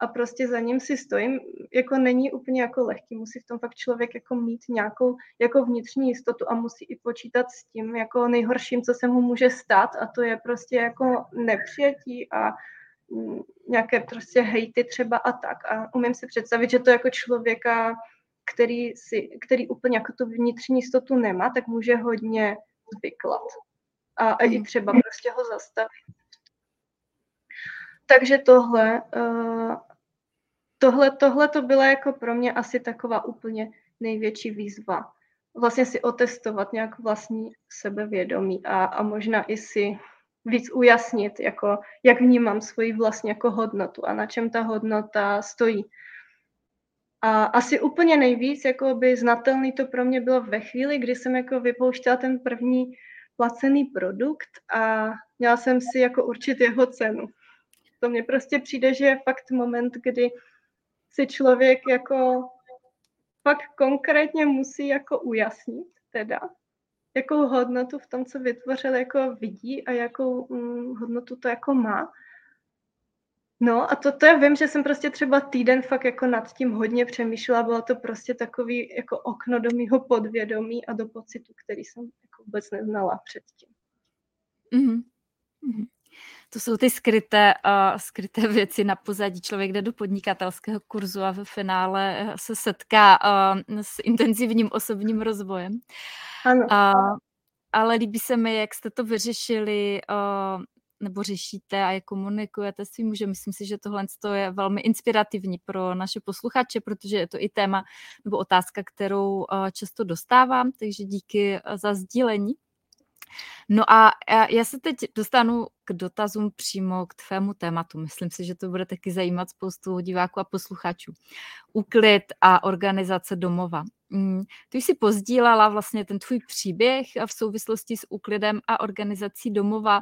a prostě za ním si stojím, jako není úplně jako lehký, musí v tom fakt člověk jako mít nějakou jako vnitřní jistotu a musí i počítat s tím jako nejhorším, co se mu může stát a to je prostě jako nepřijetí a mm, nějaké prostě hejty třeba a tak. A umím si představit, že to jako člověka, který, si, který úplně jako tu vnitřní jistotu nemá, tak může hodně zvyklat a, a i mhm. třeba prostě ho zastavit. Takže tohle, uh, tohle, tohle to byla jako pro mě asi taková úplně největší výzva. Vlastně si otestovat nějak vlastní sebevědomí a, a možná i si víc ujasnit, jako, jak vnímám svoji vlastní jako hodnotu a na čem ta hodnota stojí. A asi úplně nejvíc jako by znatelný to pro mě bylo ve chvíli, kdy jsem jako vypouštěla ten první placený produkt a měla jsem si jako určit jeho cenu. To mně prostě přijde, že je fakt moment, kdy si člověk jako fakt konkrétně musí jako ujasnit teda, jakou hodnotu v tom, co vytvořil, jako vidí a jakou hm, hodnotu to jako má. No a to, to já vím, že jsem prostě třeba týden fakt jako nad tím hodně přemýšlela, bylo to prostě takový jako okno do mýho podvědomí a do pocitu, který jsem jako vůbec neznala předtím. Mm-hmm. To jsou ty skryté, uh, skryté věci na pozadí. Člověk jde do podnikatelského kurzu a ve finále eh, se setká uh, s intenzivním osobním rozvojem. Ano. Uh, ale líbí se mi, jak jste to vyřešili uh, nebo řešíte a jak komunikujete s svým mužem. Myslím si, že tohle je velmi inspirativní pro naše posluchače, protože je to i téma nebo otázka, kterou často dostávám, takže díky za sdílení. No a já se teď dostanu k dotazům přímo k tvému tématu. Myslím si, že to bude taky zajímat spoustu diváků a posluchačů. Úklid a organizace domova. Mm, ty jsi pozdílala vlastně ten tvůj příběh v souvislosti s úklidem a organizací domova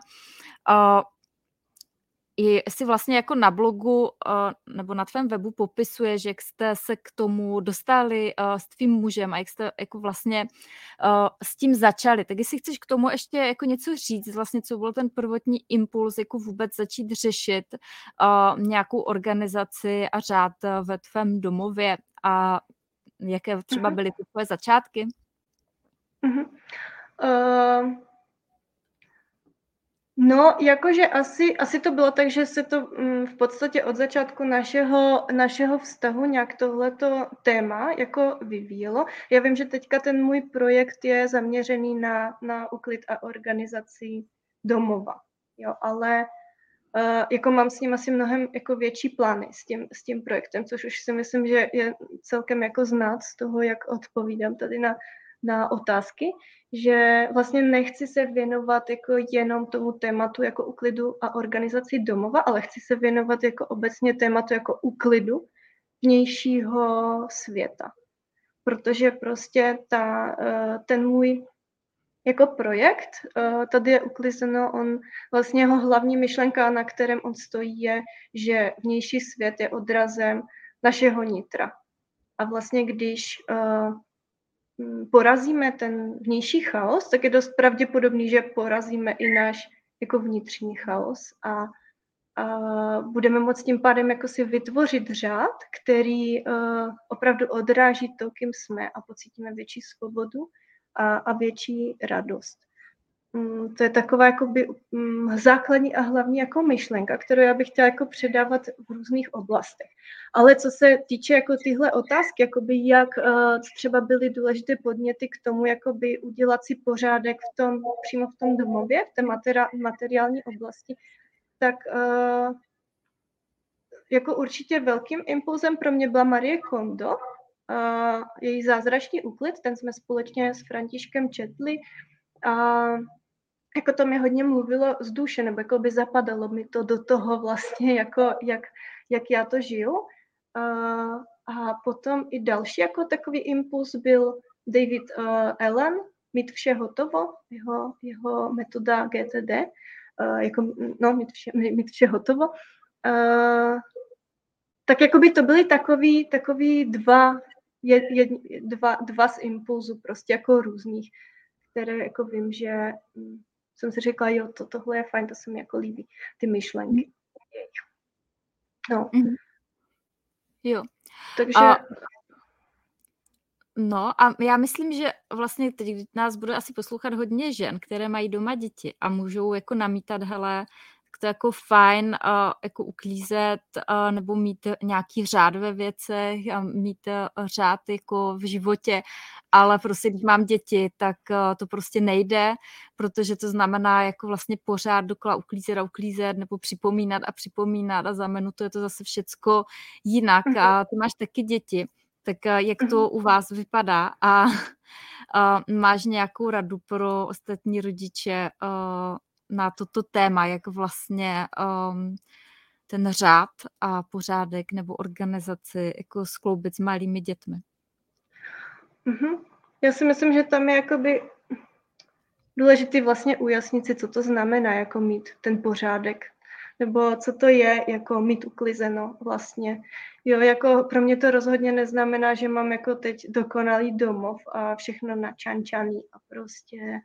i si vlastně jako na blogu uh, nebo na tvém webu popisuje, že jak jste se k tomu dostali uh, s tvým mužem a jak jste jako vlastně uh, s tím začali. Tak jestli chceš k tomu ještě jako něco říct, vlastně co byl ten prvotní impuls, jako vůbec začít řešit nějakou organizaci a řád ve tvém domově a jaké třeba mhm. byly ty tvoje začátky? Uh-huh. Uh... No, jakože asi, asi to bylo tak, že se to mm, v podstatě od začátku našeho, našeho vztahu nějak tohleto téma jako vyvíjelo. Já vím, že teďka ten můj projekt je zaměřený na, na uklid a organizaci domova, jo, ale uh, jako mám s ním asi mnohem jako větší plány s tím, s tím projektem, což už si myslím, že je celkem jako znát z toho, jak odpovídám tady na, na otázky, že vlastně nechci se věnovat jako jenom tomu tématu jako uklidu a organizaci domova, ale chci se věnovat jako obecně tématu jako uklidu vnějšího světa. Protože prostě ta, eh, ten můj jako projekt, eh, tady je uklizeno, on vlastně jeho hlavní myšlenka, na kterém on stojí, je, že vnější svět je odrazem našeho nitra. A vlastně když eh, porazíme ten vnější chaos, tak je dost pravděpodobný, že porazíme i náš jako vnitřní chaos a, a budeme moct tím pádem jako si vytvořit řád, který uh, opravdu odráží to, kým jsme a pocítíme větší svobodu a, a větší radost. Mm, to je taková jakoby mm, základní a hlavní jako myšlenka, kterou já bych chtěla jako předávat v různých oblastech. Ale co se týče jako tyhle otázky, jakoby jak uh, třeba byly důležité podněty k tomu, jakoby udělat si pořádek v tom, přímo v tom domově, v té materi- materiální oblasti, tak uh, jako určitě velkým impulzem pro mě byla Marie Kondo, uh, její zázračný úklid, ten jsme společně s Františkem četli. A jako to mi hodně mluvilo z duše, nebo jako by zapadalo mi to do toho vlastně, jako jak, jak já to žiju. A, a potom i další jako takový impuls byl David uh, Allen, mít vše hotovo, jeho, jeho metoda GTD, uh, jako, no, mít vše, mít vše hotovo. Uh, tak jako by to byly takový, takový dva, jed, jed, dva, dva z impulzů prostě jako různých, které jako vím, že mm, jsem si řekla, jo, to, tohle je fajn, to se mi jako líbí, ty myšlenky. No. Mm-hmm. Jo. Takže... A... No a já myslím, že vlastně teď nás bude asi poslouchat hodně žen, které mají doma děti a můžou jako namítat, hele, to jako fajn uh, jako uklízet uh, nebo mít nějaký řád ve věcech a mít uh, řád jako v životě, ale prostě když mám děti, tak uh, to prostě nejde, protože to znamená jako vlastně pořád dokola uklízet a uklízet nebo připomínat a připomínat. A za minutu je to zase všecko jinak. A ty máš taky děti. Tak uh, jak to uh-huh. u vás vypadá? A uh, máš nějakou radu pro ostatní rodiče, na toto téma, jak vlastně um, ten řád a pořádek nebo organizaci jako skloubit s malými dětmi. Mm-hmm. Já si myslím, že tam je jakoby důležité vlastně ujasnit si, co to znamená jako mít ten pořádek, nebo co to je jako mít uklizeno vlastně. Jo, jako pro mě to rozhodně neznamená, že mám jako teď dokonalý domov a všechno načančaný a prostě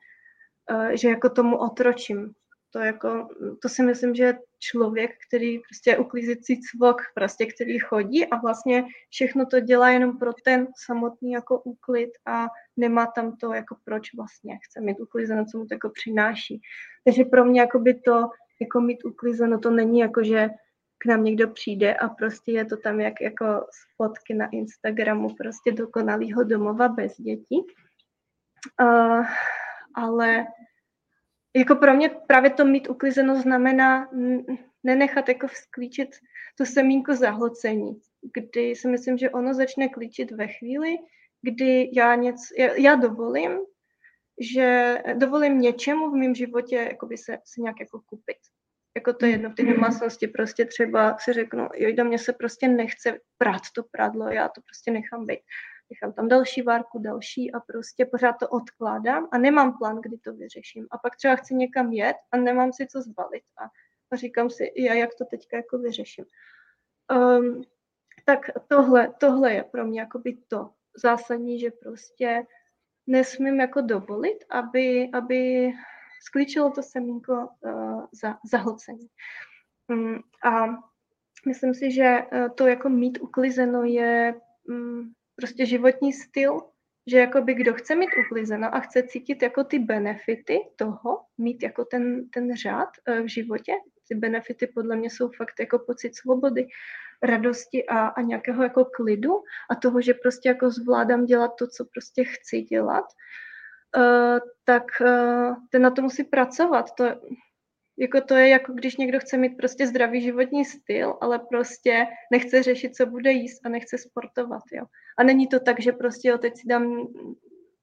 že jako tomu otročím. To, jako, to si myslím, že člověk, který prostě je uklízecí cvok, prostě, který chodí a vlastně všechno to dělá jenom pro ten samotný jako úklid a nemá tam to, jako proč vlastně chce mít uklizeno, co mu to jako přináší. Takže pro mě jako by to, jako mít uklizeno, to není jako, že k nám někdo přijde a prostě je to tam jak jako fotky na Instagramu prostě dokonalýho domova bez dětí. Uh, ale jako pro mě právě to mít uklizeno znamená nenechat jako vzklíčit to semínko zahlcení, kdy si myslím, že ono začne klíčit ve chvíli, kdy já, něco, já, já dovolím, že dovolím něčemu v mém životě se, se nějak jako kupit. Jako to je jedno v té domácnosti, prostě třeba si řeknu, jo, do mě se prostě nechce prát to pradlo, já to prostě nechám být. Nechám tam další várku, další a prostě pořád to odkládám a nemám plán, kdy to vyřeším. A pak třeba chci někam jet a nemám si co zbalit a, a říkám si, já jak to teďka jako vyřeším. Um, tak tohle, tohle je pro mě jakoby to zásadní, že prostě nesmím jako dovolit, aby, aby sklíčilo to semínko uh, za zahlcení. Um, a myslím si, že uh, to jako mít uklizeno je um, prostě životní styl, že jakoby kdo chce mít uklizeno a chce cítit jako ty benefity toho, mít jako ten, ten řád uh, v životě, ty benefity podle mě jsou fakt jako pocit svobody, radosti a, a nějakého jako klidu a toho, že prostě jako zvládám dělat to, co prostě chci dělat, uh, tak uh, ten na to musí pracovat. To, jako to je jako když někdo chce mít prostě zdravý životní styl, ale prostě nechce řešit, co bude jíst a nechce sportovat, jo. A není to tak, že prostě jo, teď si dám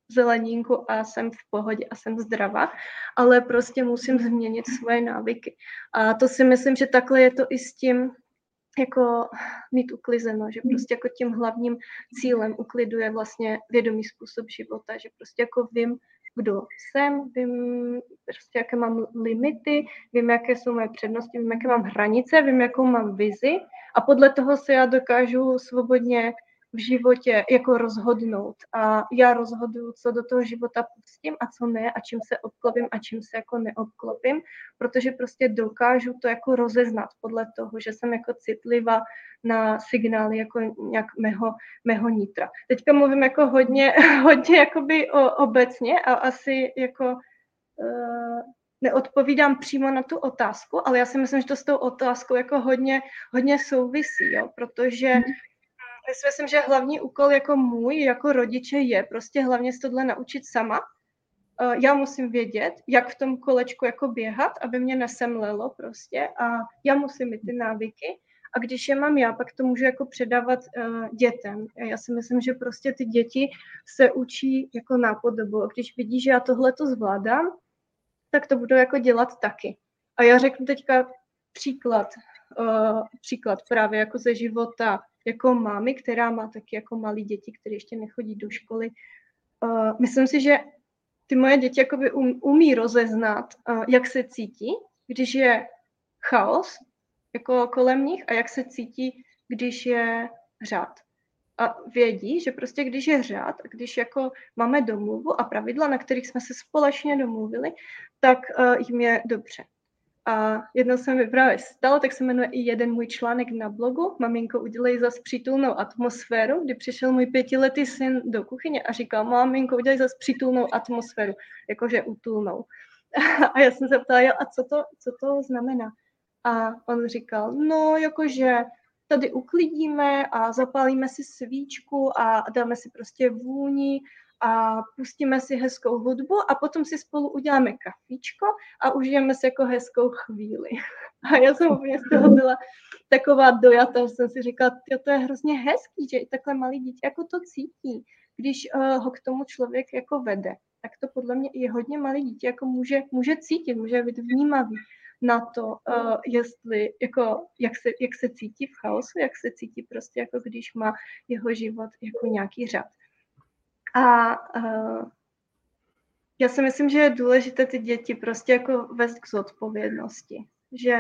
zeleninku a jsem v pohodě a jsem zdravá, ale prostě musím změnit svoje návyky. A to si myslím, že takhle je to i s tím, jako mít uklizeno, že prostě jako tím hlavním cílem uklidu je vlastně vědomý způsob života, že prostě jako vím, kdo jsem, vím prostě, jaké mám limity, vím, jaké jsou moje přednosti, vím, jaké mám hranice, vím, jakou mám vizi a podle toho se já dokážu svobodně v životě jako rozhodnout. A já rozhoduju, co do toho života pustím a co ne a čím se obklopím a čím se jako neobklopím, protože prostě dokážu to jako rozeznat podle toho, že jsem jako citlivá na signály jako nějak mého, mého nitra. Teďka mluvím jako hodně, hodně jakoby o, obecně a asi jako uh, neodpovídám přímo na tu otázku, ale já si myslím, že to s tou otázkou jako hodně, hodně souvisí, jo, protože mhm já si myslím, že hlavní úkol jako můj, jako rodiče je prostě hlavně se tohle naučit sama. Eh, já musím vědět, jak v tom kolečku jako běhat, aby mě nesemlelo prostě a já musím mít ty návyky. A když je mám já, pak to můžu jako předávat uh, dětem. Já si myslím, že prostě ty děti se učí jako nápodobu. A když vidí, že já tohle to zvládám, tak to budou jako dělat taky. A já řeknu teďka příklad, uh, příklad právě jako ze života jako mámy, která má taky jako malí děti, které ještě nechodí do školy. Uh, myslím si, že ty moje děti jakoby um, umí rozeznat, uh, jak se cítí, když je chaos jako kolem nich a jak se cítí, když je řád. A vědí, že prostě když je řád, když jako máme domluvu a pravidla, na kterých jsme se společně domluvili, tak uh, jim je dobře. A jednou se mi právě stalo, tak se jmenuje i jeden můj článek na blogu. Maminko, udělej zase přítulnou atmosféru, kdy přišel můj pětiletý syn do kuchyně a říkal, maminko, udělej zase přítulnou atmosféru, jakože utulnou. A já jsem se ptala, jo, a co to, co to znamená? A on říkal, no, jakože tady uklidíme a zapálíme si svíčku a dáme si prostě vůni a pustíme si hezkou hudbu a potom si spolu uděláme kafíčko a užijeme si jako hezkou chvíli. A já jsem úplně z toho byla taková dojata, že jsem si říkala, to je hrozně hezký, že takhle malý dítě jako to cítí, když uh, ho k tomu člověk jako vede. Tak to podle mě je hodně malý dítě, jako může, může cítit, může být vnímavý na to, uh, jestli, jako, jak, se, jak se cítí v chaosu, jak se cítí prostě, jako když má jeho život jako nějaký řád. A uh, já si myslím, že je důležité ty děti prostě jako vést k zodpovědnosti. Že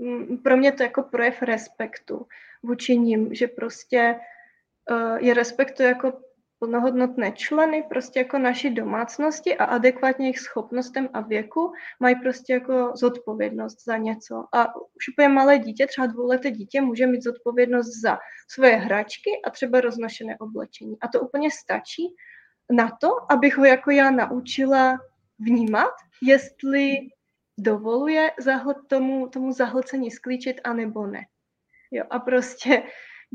m, pro mě to jako projev respektu vůči ním, že prostě uh, je respektu jako plnohodnotné členy prostě jako naší domácnosti a adekvátně jejich schopnostem a věku mají prostě jako zodpovědnost za něco. A už úplně malé dítě, třeba dvouleté dítě, může mít zodpovědnost za svoje hračky a třeba roznošené oblečení. A to úplně stačí na to, abych ho jako já naučila vnímat, jestli dovoluje zahl- tomu, tomu zahlcení sklíčit, anebo ne. Jo, a prostě,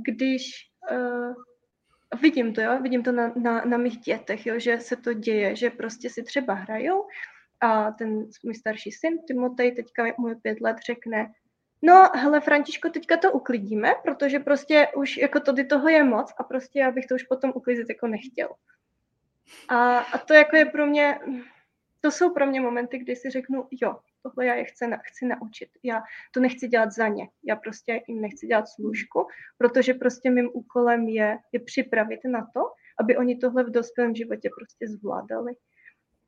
když uh, vidím to, jo, vidím to na, na, na mých dětech, jo, že se to děje, že prostě si třeba hrajou A ten můj starší syn, Timotej, teďka mu pět let, řekne, no hele Františko, teďka to uklidíme, protože prostě už jako tady toho je moc a prostě já bych to už potom uklidit jako nechtěl. A, a to jako je pro mě, to jsou pro mě momenty, kdy si řeknu, jo, tohle já je chci, chci naučit. Já to nechci dělat za ně. Já prostě jim nechci dělat služku, protože prostě mým úkolem je, je připravit na to, aby oni tohle v dospělém životě prostě zvládali.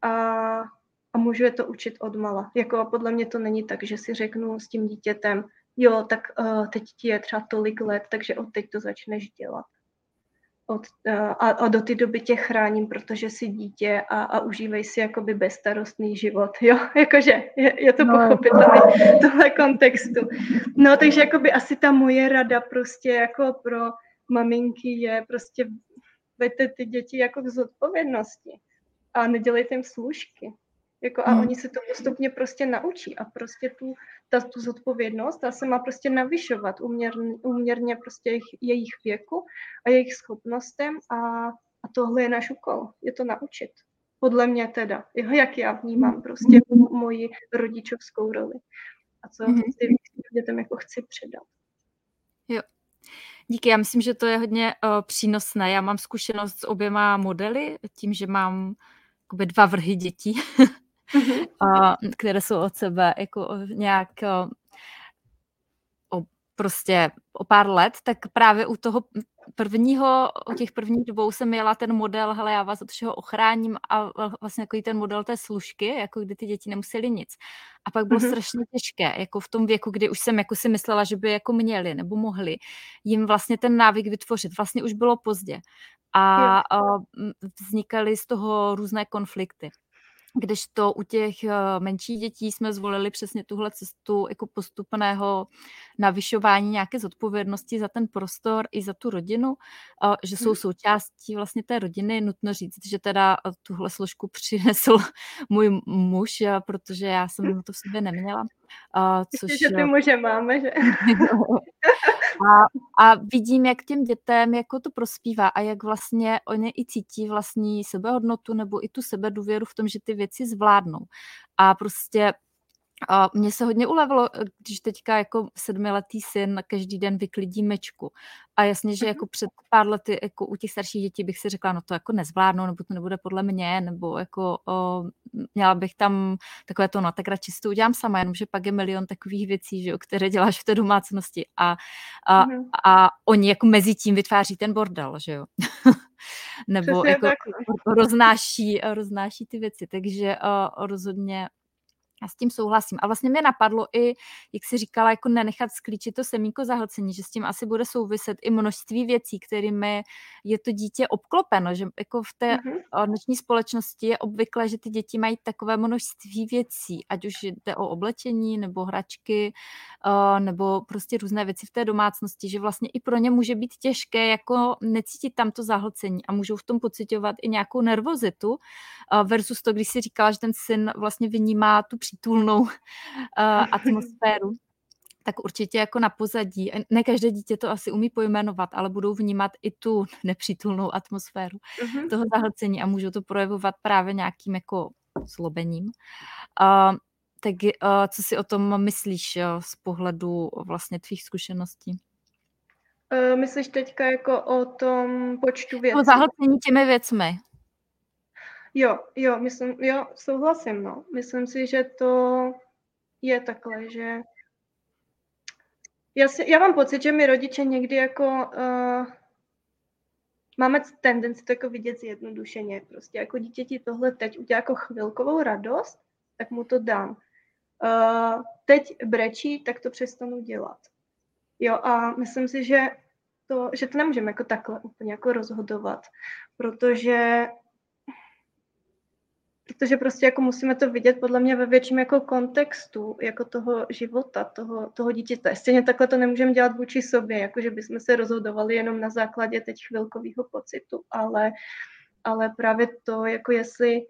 A, a můžu je to učit od mala. Jako podle mě to není tak, že si řeknu s tím dítětem, jo, tak uh, teď ti je třeba tolik let, takže od teď to začneš dělat od, a, a do té doby tě chráním, protože jsi dítě a, a užívej si jakoby bezstarostný život, jo, jakože je, je to no. pochopitelné v tomhle kontextu. No, takže jakoby asi ta moje rada prostě jako pro maminky je prostě vejte ty děti jako k zodpovědnosti a nedělejte jim služky. Jako a hmm. oni se to postupně prostě naučí a prostě tu, ta, tu zodpovědnost, ta se má prostě navyšovat uměrně, uměrně prostě jejich, jejich věku a jejich schopnostem a, a tohle je náš úkol, je to naučit. Podle mě teda, jeho, jak já vnímám prostě moji rodičovskou roli a co hmm. ty dětem jako chci předat. Jo. Díky, já myslím, že to je hodně uh, přínosné. Já mám zkušenost s oběma modely, tím, že mám dva vrhy dětí. mm-hmm. a, které jsou od sebe jako nějak o, prostě o pár let, tak právě u toho prvního, u těch prvních dvou jsem jela ten model, hele, já vás od všeho ochráním a vlastně jako ten model té služky, jako kdy ty děti nemuseli nic. A pak bylo mm-hmm. strašně těžké, jako v tom věku, kdy už jsem jako si myslela, že by jako měli nebo mohli jim vlastně ten návyk vytvořit. Vlastně už bylo pozdě. A, a vznikaly z toho různé konflikty. Když to u těch eh, menších dětí jsme zvolili přesně tuhle cestu jako postupného navyšování nějaké zodpovědnosti za ten prostor i za tu rodinu, eh, že jsou mhm. součástí vlastně té rodiny. Nutno říct, že teda eh, tuhle složku přinesl můj muž, protože já jsem to v sobě neměla. Což... Že ty muže máme, že? A, a vidím, jak těm dětem jako to prospívá a jak vlastně oni i cítí vlastní sebehodnotu nebo i tu sebedůvěru v tom, že ty věci zvládnou. A prostě a mně se hodně ulevilo, když teďka jako sedmiletý syn každý den vyklidí mečku. A jasně, že jako před pár lety jako u těch starších dětí bych si řekla, no to jako nezvládnu, nebo to nebude podle mě, nebo jako o, měla bych tam takové to, no tak radši si to udělám sama, jenomže pak je milion takových věcí, že jo, které děláš v té domácnosti a, a, mm. a oni jako mezi tím vytváří ten bordel, že jo. nebo Přesně jako tak. No. roznáší, roznáší ty věci, takže o, rozhodně já s tím souhlasím. A vlastně mě napadlo i, jak si říkala, jako nenechat sklíčit to semínko zahlcení, že s tím asi bude souviset i množství věcí, kterými je to dítě obklopeno, že jako v té mm-hmm. dnešní společnosti je obvykle, že ty děti mají takové množství věcí, ať už jde o oblečení nebo hračky, nebo prostě různé věci v té domácnosti, že vlastně i pro ně může být těžké jako necítit tam to zahlcení a můžou v tom pocitovat i nějakou nervozitu versus to, když si říkala, že ten syn vlastně vynímá tu přítulnou uh, atmosféru, tak určitě jako na pozadí, ne každé dítě to asi umí pojmenovat, ale budou vnímat i tu nepřítulnou atmosféru uh-huh. toho zahlcení a můžou to projevovat právě nějakým jako zlobením. Uh, tak uh, co si o tom myslíš uh, z pohledu vlastně tvých zkušeností? Uh, myslíš teďka jako o tom počtu věcí? O zahlcení těmi věcmi. Jo, jo, myslím, jo, souhlasím, no. Myslím si, že to je takhle, že já, si, já mám pocit, že my rodiče někdy jako uh, máme tendenci to jako vidět zjednodušeně. Prostě jako dítěti tohle teď udělá jako chvilkovou radost, tak mu to dám. Uh, teď brečí, tak to přestanu dělat. Jo, a myslím si, že to, že to nemůžeme jako takhle úplně jako rozhodovat, protože protože prostě jako musíme to vidět podle mě ve větším jako kontextu jako toho života, toho, toho dítěte. Stejně takhle to nemůžeme dělat vůči sobě, jako že bychom se rozhodovali jenom na základě teď chvilkového pocitu, ale, ale právě to, jako jestli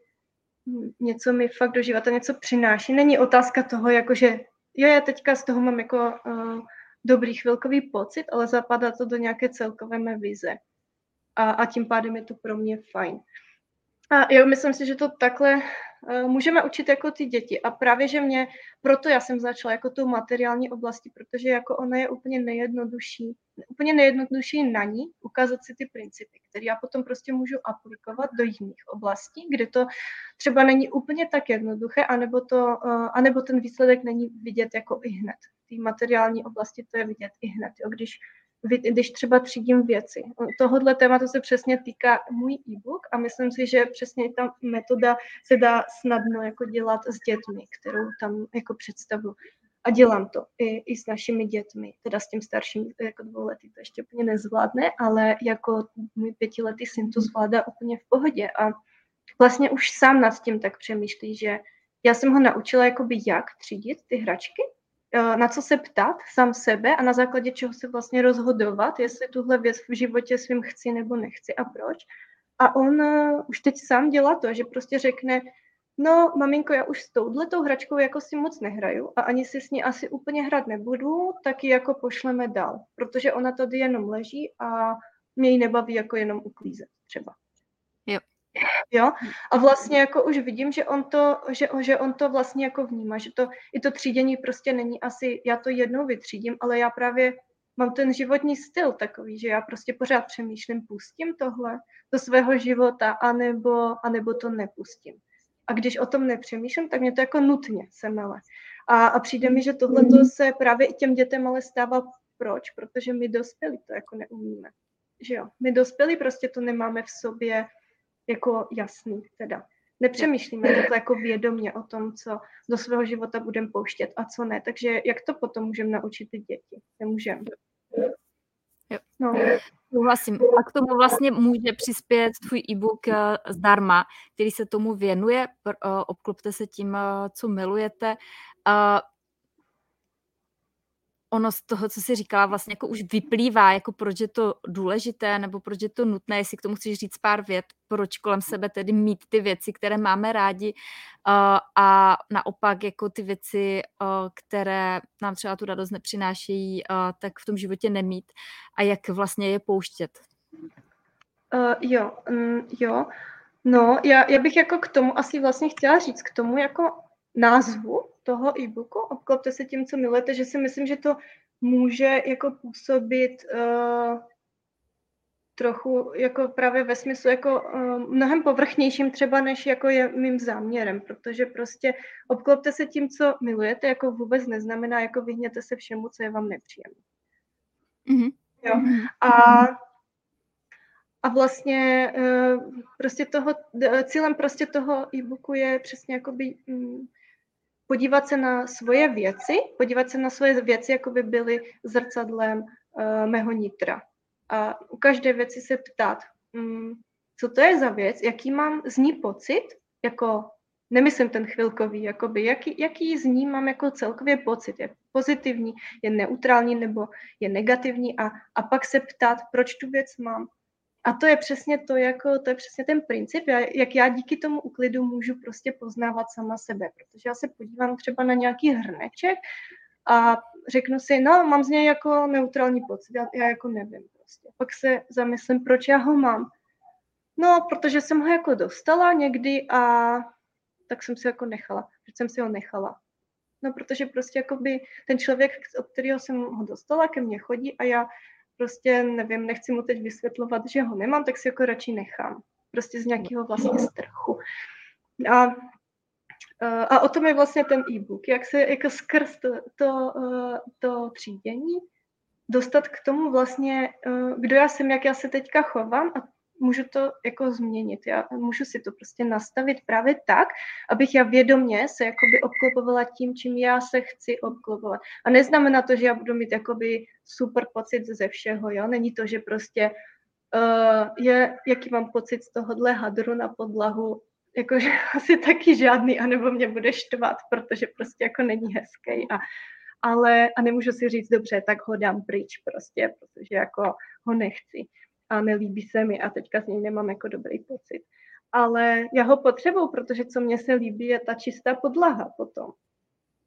něco mi fakt do života něco přináší. Není otázka toho, jako že jo, já teďka z toho mám jako uh, dobrý chvilkový pocit, ale zapadá to do nějaké celkové mé vize. A, a tím pádem je to pro mě fajn. A jo, myslím si, že to takhle uh, můžeme učit jako ty děti. A právě, že mě, proto já jsem začala jako tou materiální oblasti, protože jako ona je úplně nejjednodušší, úplně nejjednodušší na ní ukázat si ty principy, které já potom prostě můžu aplikovat do jiných oblastí, kde to třeba není úplně tak jednoduché, anebo, to, uh, anebo ten výsledek není vidět jako i hned. V té materiální oblasti to je vidět i hned. Jo? Když když třeba třídím věci. Tohohle tématu se přesně týká můj e-book a myslím si, že přesně ta metoda se dá snadno jako dělat s dětmi, kterou tam jako představu. A dělám to i, i s našimi dětmi, teda s tím starším jako dvouletý to ještě úplně nezvládne, ale jako můj pětiletý syn to zvládá úplně v pohodě a vlastně už sám nad tím tak přemýšlí, že já jsem ho naučila jakoby jak třídit ty hračky na co se ptát sám sebe a na základě čeho se vlastně rozhodovat, jestli tuhle věc v životě svým chci nebo nechci a proč. A on uh, už teď sám dělá to, že prostě řekne, no maminko, já už s touhletou hračkou jako si moc nehraju a ani si s ní asi úplně hrát nebudu, tak ji jako pošleme dál, protože ona tady jenom leží a mě ji nebaví jako jenom uklízet třeba. Jo. Jo? A vlastně jako už vidím, že on to, že, že on to vlastně jako vnímá, že to, i to třídění prostě není asi, já to jednou vytřídím, ale já právě mám ten životní styl takový, že já prostě pořád přemýšlím, pustím tohle do svého života, anebo, anebo to nepustím. A když o tom nepřemýšlím, tak mě to jako nutně semele. A, a přijde mi, že tohle se právě i těm dětem ale stává proč? Protože my dospělí to jako neumíme. Že jo? My dospělí prostě to nemáme v sobě jako jasný teda. Nepřemýšlíme takhle jako vědomě o tom, co do svého života budeme pouštět a co ne. Takže jak to potom můžeme naučit ty děti? Nemůžeme. Jo. No. Souhlasím. A k tomu vlastně může přispět tvůj e-book eh, zdarma, který se tomu věnuje. Eh, obklopte se tím, eh, co milujete ono z toho, co jsi říkala, vlastně jako už vyplývá, jako proč je to důležité, nebo proč je to nutné, jestli k tomu chceš říct pár vět, proč kolem sebe tedy mít ty věci, které máme rádi a naopak jako ty věci, které nám třeba tu radost nepřinášejí, tak v tom životě nemít a jak vlastně je pouštět. Uh, jo, um, jo. No, já, já bych jako k tomu asi vlastně chtěla říct, k tomu jako názvu toho e-booku, obklopte se tím, co milujete, že si myslím, že to může jako působit uh, trochu jako právě ve smyslu jako uh, mnohem povrchnějším třeba, než jako je mým záměrem, protože prostě obklopte se tím, co milujete, jako vůbec neznamená, jako vyhněte se všemu, co je vám nepříjemné. Mm-hmm. Jo. A a vlastně uh, prostě toho, cílem prostě toho e-booku je přesně jakoby um, podívat se na svoje věci, podívat se na svoje věci, jako by byly zrcadlem uh, mého nitra. A u každé věci se ptát, um, co to je za věc, jaký mám z ní pocit, jako nemyslím ten chvilkový, jakoby, jaký, jaký z ní mám jako celkově pocit, je pozitivní, je neutrální nebo je negativní a, a pak se ptát, proč tu věc mám, a to je přesně to, jako, to je přesně ten princip, jak já díky tomu uklidu můžu prostě poznávat sama sebe, protože já se podívám třeba na nějaký hrneček a řeknu si, no, mám z něj jako neutrální pocit, já, já jako nevím prostě. Pak se zamyslím, proč já ho mám. No, protože jsem ho jako dostala někdy a tak jsem si jako nechala. Proč jsem si ho nechala? No, protože prostě jakoby ten člověk, od kterého jsem ho dostala, ke mně chodí a já prostě nevím, nechci mu teď vysvětlovat, že ho nemám, tak si jako radši nechám. Prostě z nějakého vlastně strachu. A, a o tom je vlastně ten e-book, jak se jako skrz to, to, to třídění dostat k tomu vlastně, kdo já jsem, jak já se teďka chovám a můžu to jako změnit. Já můžu si to prostě nastavit právě tak, abych já vědomě se jakoby obklopovala tím, čím já se chci obklopovat. A neznamená to, že já budu mít jakoby super pocit ze všeho, jo? Není to, že prostě uh, je, jaký mám pocit z tohohle hadru na podlahu, jakože asi taky žádný, anebo mě bude štvat, protože prostě jako není hezký a ale a nemůžu si říct, dobře, tak ho dám pryč prostě, protože jako ho nechci a nelíbí se mi a teďka z něj nemám jako dobrý pocit. Ale já ho potřebuju, protože co mně se líbí, je ta čistá podlaha potom.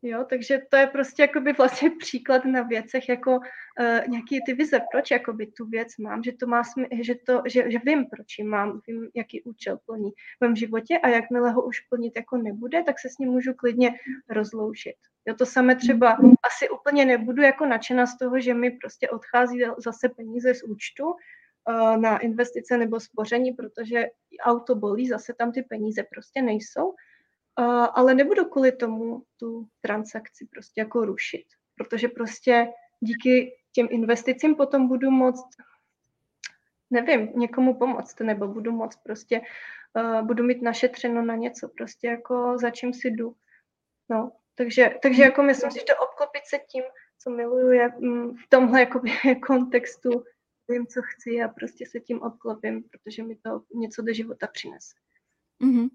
Jo, takže to je prostě jakoby vlastně příklad na věcech jako uh, nějaký ty vize, proč jakoby tu věc mám, že to má smy- že, to, že, že vím, proč ji mám, vím, jaký účel plní v mém životě a jakmile ho už plnit jako nebude, tak se s ním můžu klidně rozloučit. Jo, to samé třeba asi úplně nebudu jako nadšená z toho, že mi prostě odchází zase peníze z účtu na investice nebo spoření, protože auto bolí, zase tam ty peníze prostě nejsou, Uh, ale nebudu kvůli tomu tu transakci prostě jako rušit, protože prostě díky těm investicím potom budu moct, nevím, někomu pomoct, nebo budu moct prostě, uh, budu mít našetřeno na něco, prostě jako za čím si jdu. No, takže, takže jako myslím si, že to obklopit se tím, co miluju, je mm, v tomhle jakoby, kontextu vím, co chci a prostě se tím obklopím, protože mi to něco do života přinese. Mm-hmm.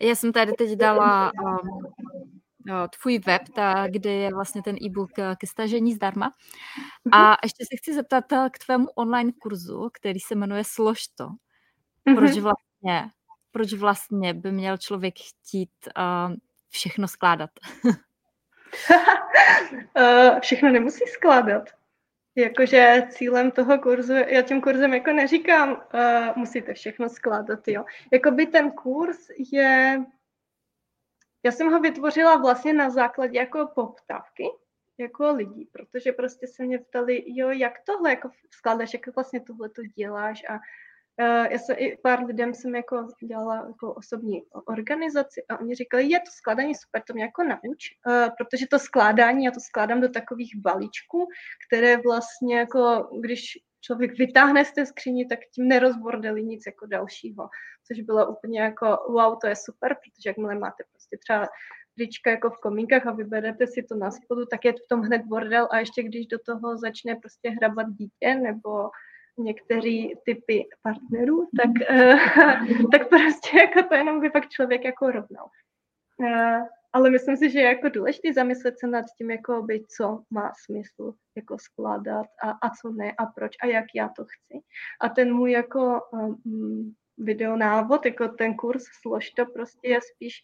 Já jsem tady teď dala um, tvůj web, ta, kde je vlastně ten e-book eh, ke stažení zdarma. A mhm. ještě se chci zeptat eh, k tvému online kurzu, který se jmenuje Slož to. Proč mhm. vlastně, proč vlastně by měl člověk chtít uh, všechno skládat? všechno nemusí skládat. Jakože cílem toho kurzu, já tím kurzem jako neříkám, uh, musíte všechno skládat, jo. Jakoby ten kurz je, já jsem ho vytvořila vlastně na základě jako poptávky, jako lidí, protože prostě se mě ptali, jo, jak tohle jako skládáš, jak vlastně tohle to děláš a já jsem i pár lidem jsem jako dělala jako osobní organizaci a oni říkali, je to skládání super, to mě jako nauč, uh, protože to skládání, já to skládám do takových balíčků, které vlastně jako, když člověk vytáhne z té skříni, tak tím nerozbordeli nic jako dalšího, což bylo úplně jako wow, to je super, protože jakmile máte prostě třeba trička jako v komínkách a vyberete si to na spodu, tak je v tom hned bordel a ještě když do toho začne prostě hrabat dítě nebo některý typy partnerů, tak, uh, tak prostě jako to jenom by pak člověk jako rovnal. Uh, ale myslím si, že je jako důležité zamyslet se nad tím, jako by, co má smysl jako skládat a, a co ne a proč a jak já to chci. A ten můj jako um, videonávod, jako ten kurz Slož to prostě je spíš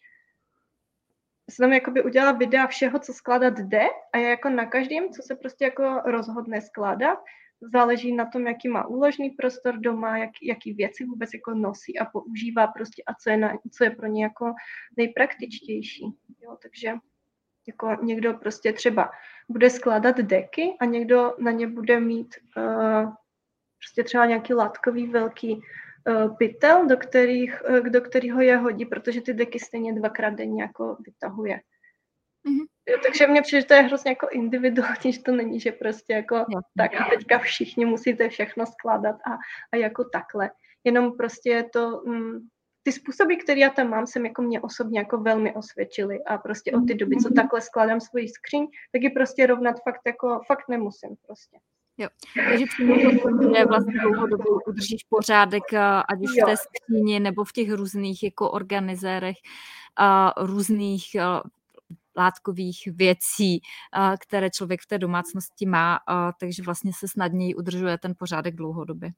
jsem tam jakoby udělala videa všeho, co skládat jde a je jako na každém, co se prostě jako rozhodne skládat, záleží na tom, jaký má úložný prostor doma, jak, jaký věci vůbec jako nosí a používá prostě a co je, na, co je pro ně jako nejpraktičtější. Jo, takže jako někdo prostě třeba bude skládat deky a někdo na ně bude mít uh, prostě třeba nějaký látkový velký uh, pytel, do, kterých, uh, do kterého je hodí, protože ty deky stejně dvakrát denně jako vytahuje. Mm-hmm. Jo, takže mně přijde, že to je hrozně jako individuální, že to není, že prostě jako jo. tak a teďka všichni musíte všechno skládat a, a jako takhle. Jenom prostě je to, mm, ty způsoby, které já tam mám, se jako mě osobně jako velmi osvědčily a prostě od ty doby, co mhm. takhle skládám svoji skříň, tak ji prostě rovnat fakt jako, fakt nemusím prostě. Jo, takže přímo to, že vlastně dlouhodobě udržíš pořádek, ať už v té skříni nebo v těch různých jako organizérech, a různých látkových věcí, které člověk v té domácnosti má, takže vlastně se snadněji udržuje ten pořádek dlouhodobě.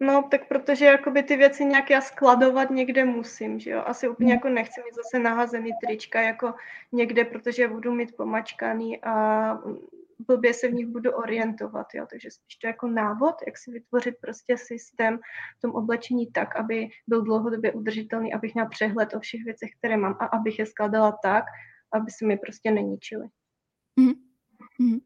No, tak protože jakoby ty věci nějak já skladovat někde musím, že jo. Asi úplně hmm. jako nechci mít zase nahazený trička jako někde, protože budu mít pomačkaný a blbě se v nich budu orientovat, jo. Takže spíš to jako návod, jak si vytvořit prostě systém v tom oblečení tak, aby byl dlouhodobě udržitelný, abych měla přehled o všech věcech, které mám a abych je skladala tak, aby se mi prostě neníčily. Mm-hmm.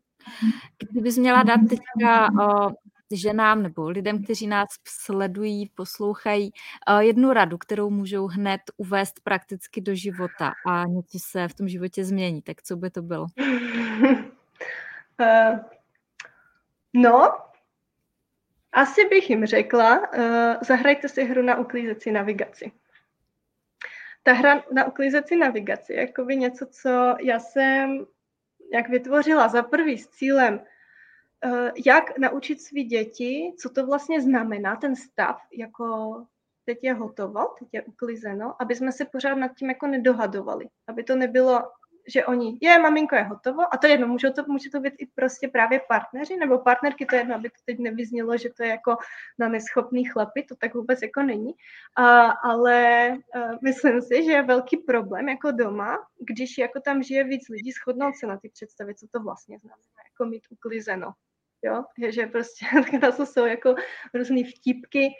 Kdybys měla dát teďka o, ženám nebo lidem, kteří nás sledují, poslouchají, o, jednu radu, kterou můžou hned uvést prakticky do života a něco se v tom životě změní, tak co by to bylo? uh, no, asi bych jim řekla, uh, zahrajte si hru na uklízeci navigaci ta hra na uklízeci navigaci jakoby něco, co já jsem jak vytvořila. Za prvý s cílem, uh, jak naučit svý děti, co to vlastně znamená, ten stav, jako teď je hotovo, teď je uklizeno, aby jsme se pořád nad tím jako nedohadovali, aby to nebylo že oni, je, maminko je hotovo, a to je jedno, může to, může to být i prostě právě partneři nebo partnerky, to je jedno, aby to teď nevyznělo, že to je jako na neschopný chlapy, to tak vůbec jako není, a, ale a, myslím si, že je velký problém jako doma, když jako tam žije víc lidí, shodnout se na ty představy, co to vlastně znamená, jako mít uklizeno, jo, je, že prostě to jsou jako různé vtipky,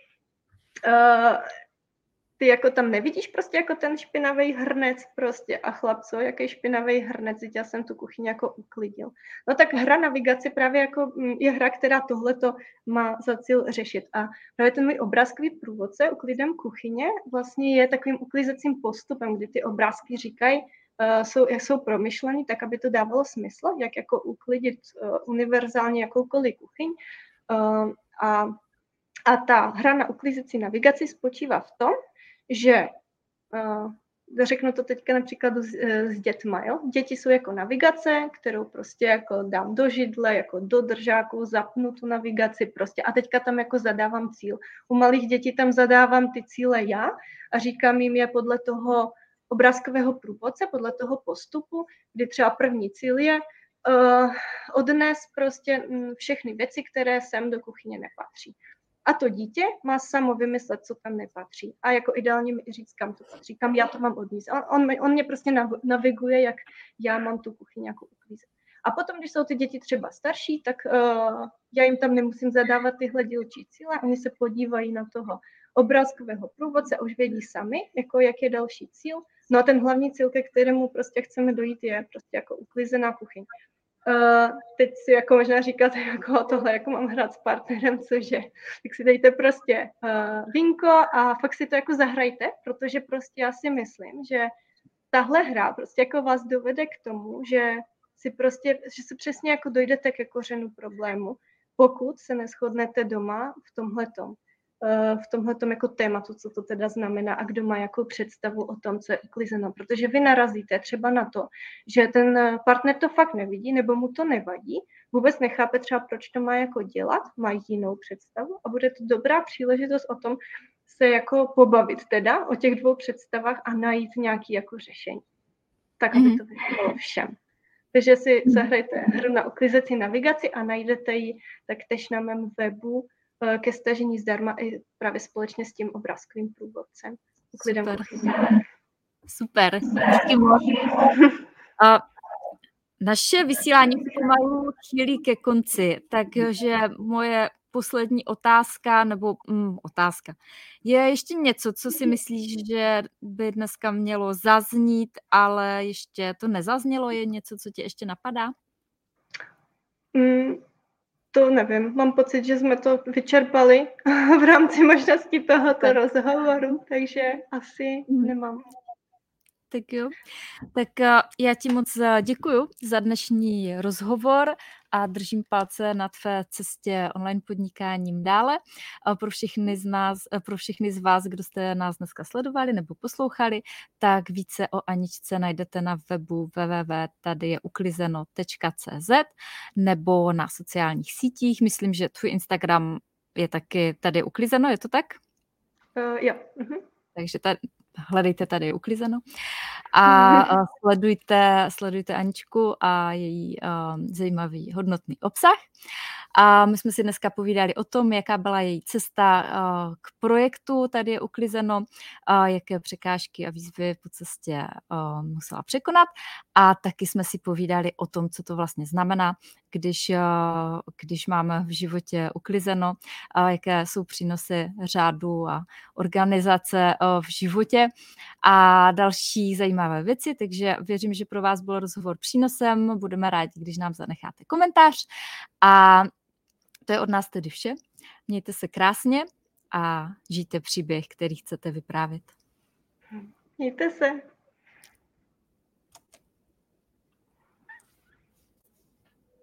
ty jako tam nevidíš prostě jako ten špinavý hrnec prostě. A chlapco, jaký špinavý hrnec, já jsem tu kuchyni jako uklidil. No tak hra navigace právě jako mm, je hra, která tohleto má za cíl řešit. A právě ten můj obrázkový průvodce uklidem kuchyně vlastně je takovým uklizacím postupem, kdy ty obrázky říkají, uh, jsou, jak jsou promyšlení, tak aby to dávalo smysl, jak jako uklidit uh, univerzálně jakoukoliv kuchyň. Uh, a a ta hra na uklízecí navigaci spočívá v tom, že uh, řeknu to teďka například s, s dětma, jo? Děti jsou jako navigace, kterou prostě jako dám do židle, jako do držáku, zapnu tu navigaci prostě a teďka tam jako zadávám cíl. U malých dětí tam zadávám ty cíle já a říkám jim je podle toho obrázkového průvodce, podle toho postupu, kdy třeba první cíl je uh, odnes prostě všechny věci, které sem do kuchyně nepatří. A to dítě má samo vymyslet, co tam nepatří. A jako ideálně mi říct, kam to patří, kam já to mám odníst. On, on, on mě prostě naviguje, jak já mám tu kuchyni jako uklízet. A potom, když jsou ty děti třeba starší, tak uh, já jim tam nemusím zadávat tyhle dílčí cíle, oni se podívají na toho obrázkového průvodce a už vědí sami, jako jak je další cíl. No a ten hlavní cíl, ke kterému prostě chceme dojít, je prostě jako uklízená kuchyň. Uh, teď si jako možná říkáte, jako tohle, jako mám hrát s partnerem, cože, tak si dejte prostě uh, vinko a fakt si to jako zahrajte, protože prostě já si myslím, že tahle hra prostě jako vás dovede k tomu, že si prostě, že se přesně jako dojdete ke kořenu problému, pokud se neschodnete doma v tomhletom. Eh, v tomhle jako tématu, co to teda znamená a kdo má jakou představu o tom, co je uklizeno. Protože vy narazíte třeba na to, že ten partner to fakt nevidí nebo mu to nevadí, vůbec nechápe třeba, proč to má jako dělat, má jinou představu a bude to dobrá příležitost o tom se jako pobavit teda o těch dvou představách a najít nějaký jako řešení. Tak, aby mhm. to vyšlo všem. Takže si zahrajte hru na uklizecí navigaci a najdete ji taktéž na mém webu ke stažení zdarma i právě společně s tím obrázkovým průvodcem. Super. Super. Díky moc. A naše vysílání pomalu chýlí ke konci, takže moje poslední otázka, nebo mm, otázka, je ještě něco, co si myslíš, že by dneska mělo zaznít, ale ještě to nezaznělo, je něco, co tě ještě napadá? Mm, to nevím, mám pocit, že jsme to vyčerpali v rámci možnosti tohoto tak. rozhovoru, takže asi mm. nemám. Tak jo. Tak eh, já ti moc eh, děkuji za dnešní rozhovor a držím palce na tvé cestě online podnikáním dále. Pro všechny z nás, pro všechny z vás, kdo jste nás dneska sledovali nebo poslouchali, tak více o Aničce najdete na webu www.tadyjeuklizeno.cz nebo na sociálních sítích. Myslím, že tvůj Instagram je taky tady uklizeno, je to tak? Uh, jo. Uh-huh. Takže tady, hledejte tady uklizeno a sledujte, sledujte Aničku a její uh, zajímavý hodnotný obsah. A my jsme si dneska povídali o tom, jaká byla její cesta uh, k projektu, tady je uklizeno, uh, jaké překážky a výzvy po cestě uh, musela překonat a taky jsme si povídali o tom, co to vlastně znamená, když, když máme v životě uklizeno, jaké jsou přínosy řádu a organizace v životě a další zajímavé věci, takže věřím, že pro vás byl rozhovor přínosem, budeme rádi, když nám zanecháte komentář a to je od nás tedy vše. Mějte se krásně a žijte příběh, který chcete vyprávět. Mějte se.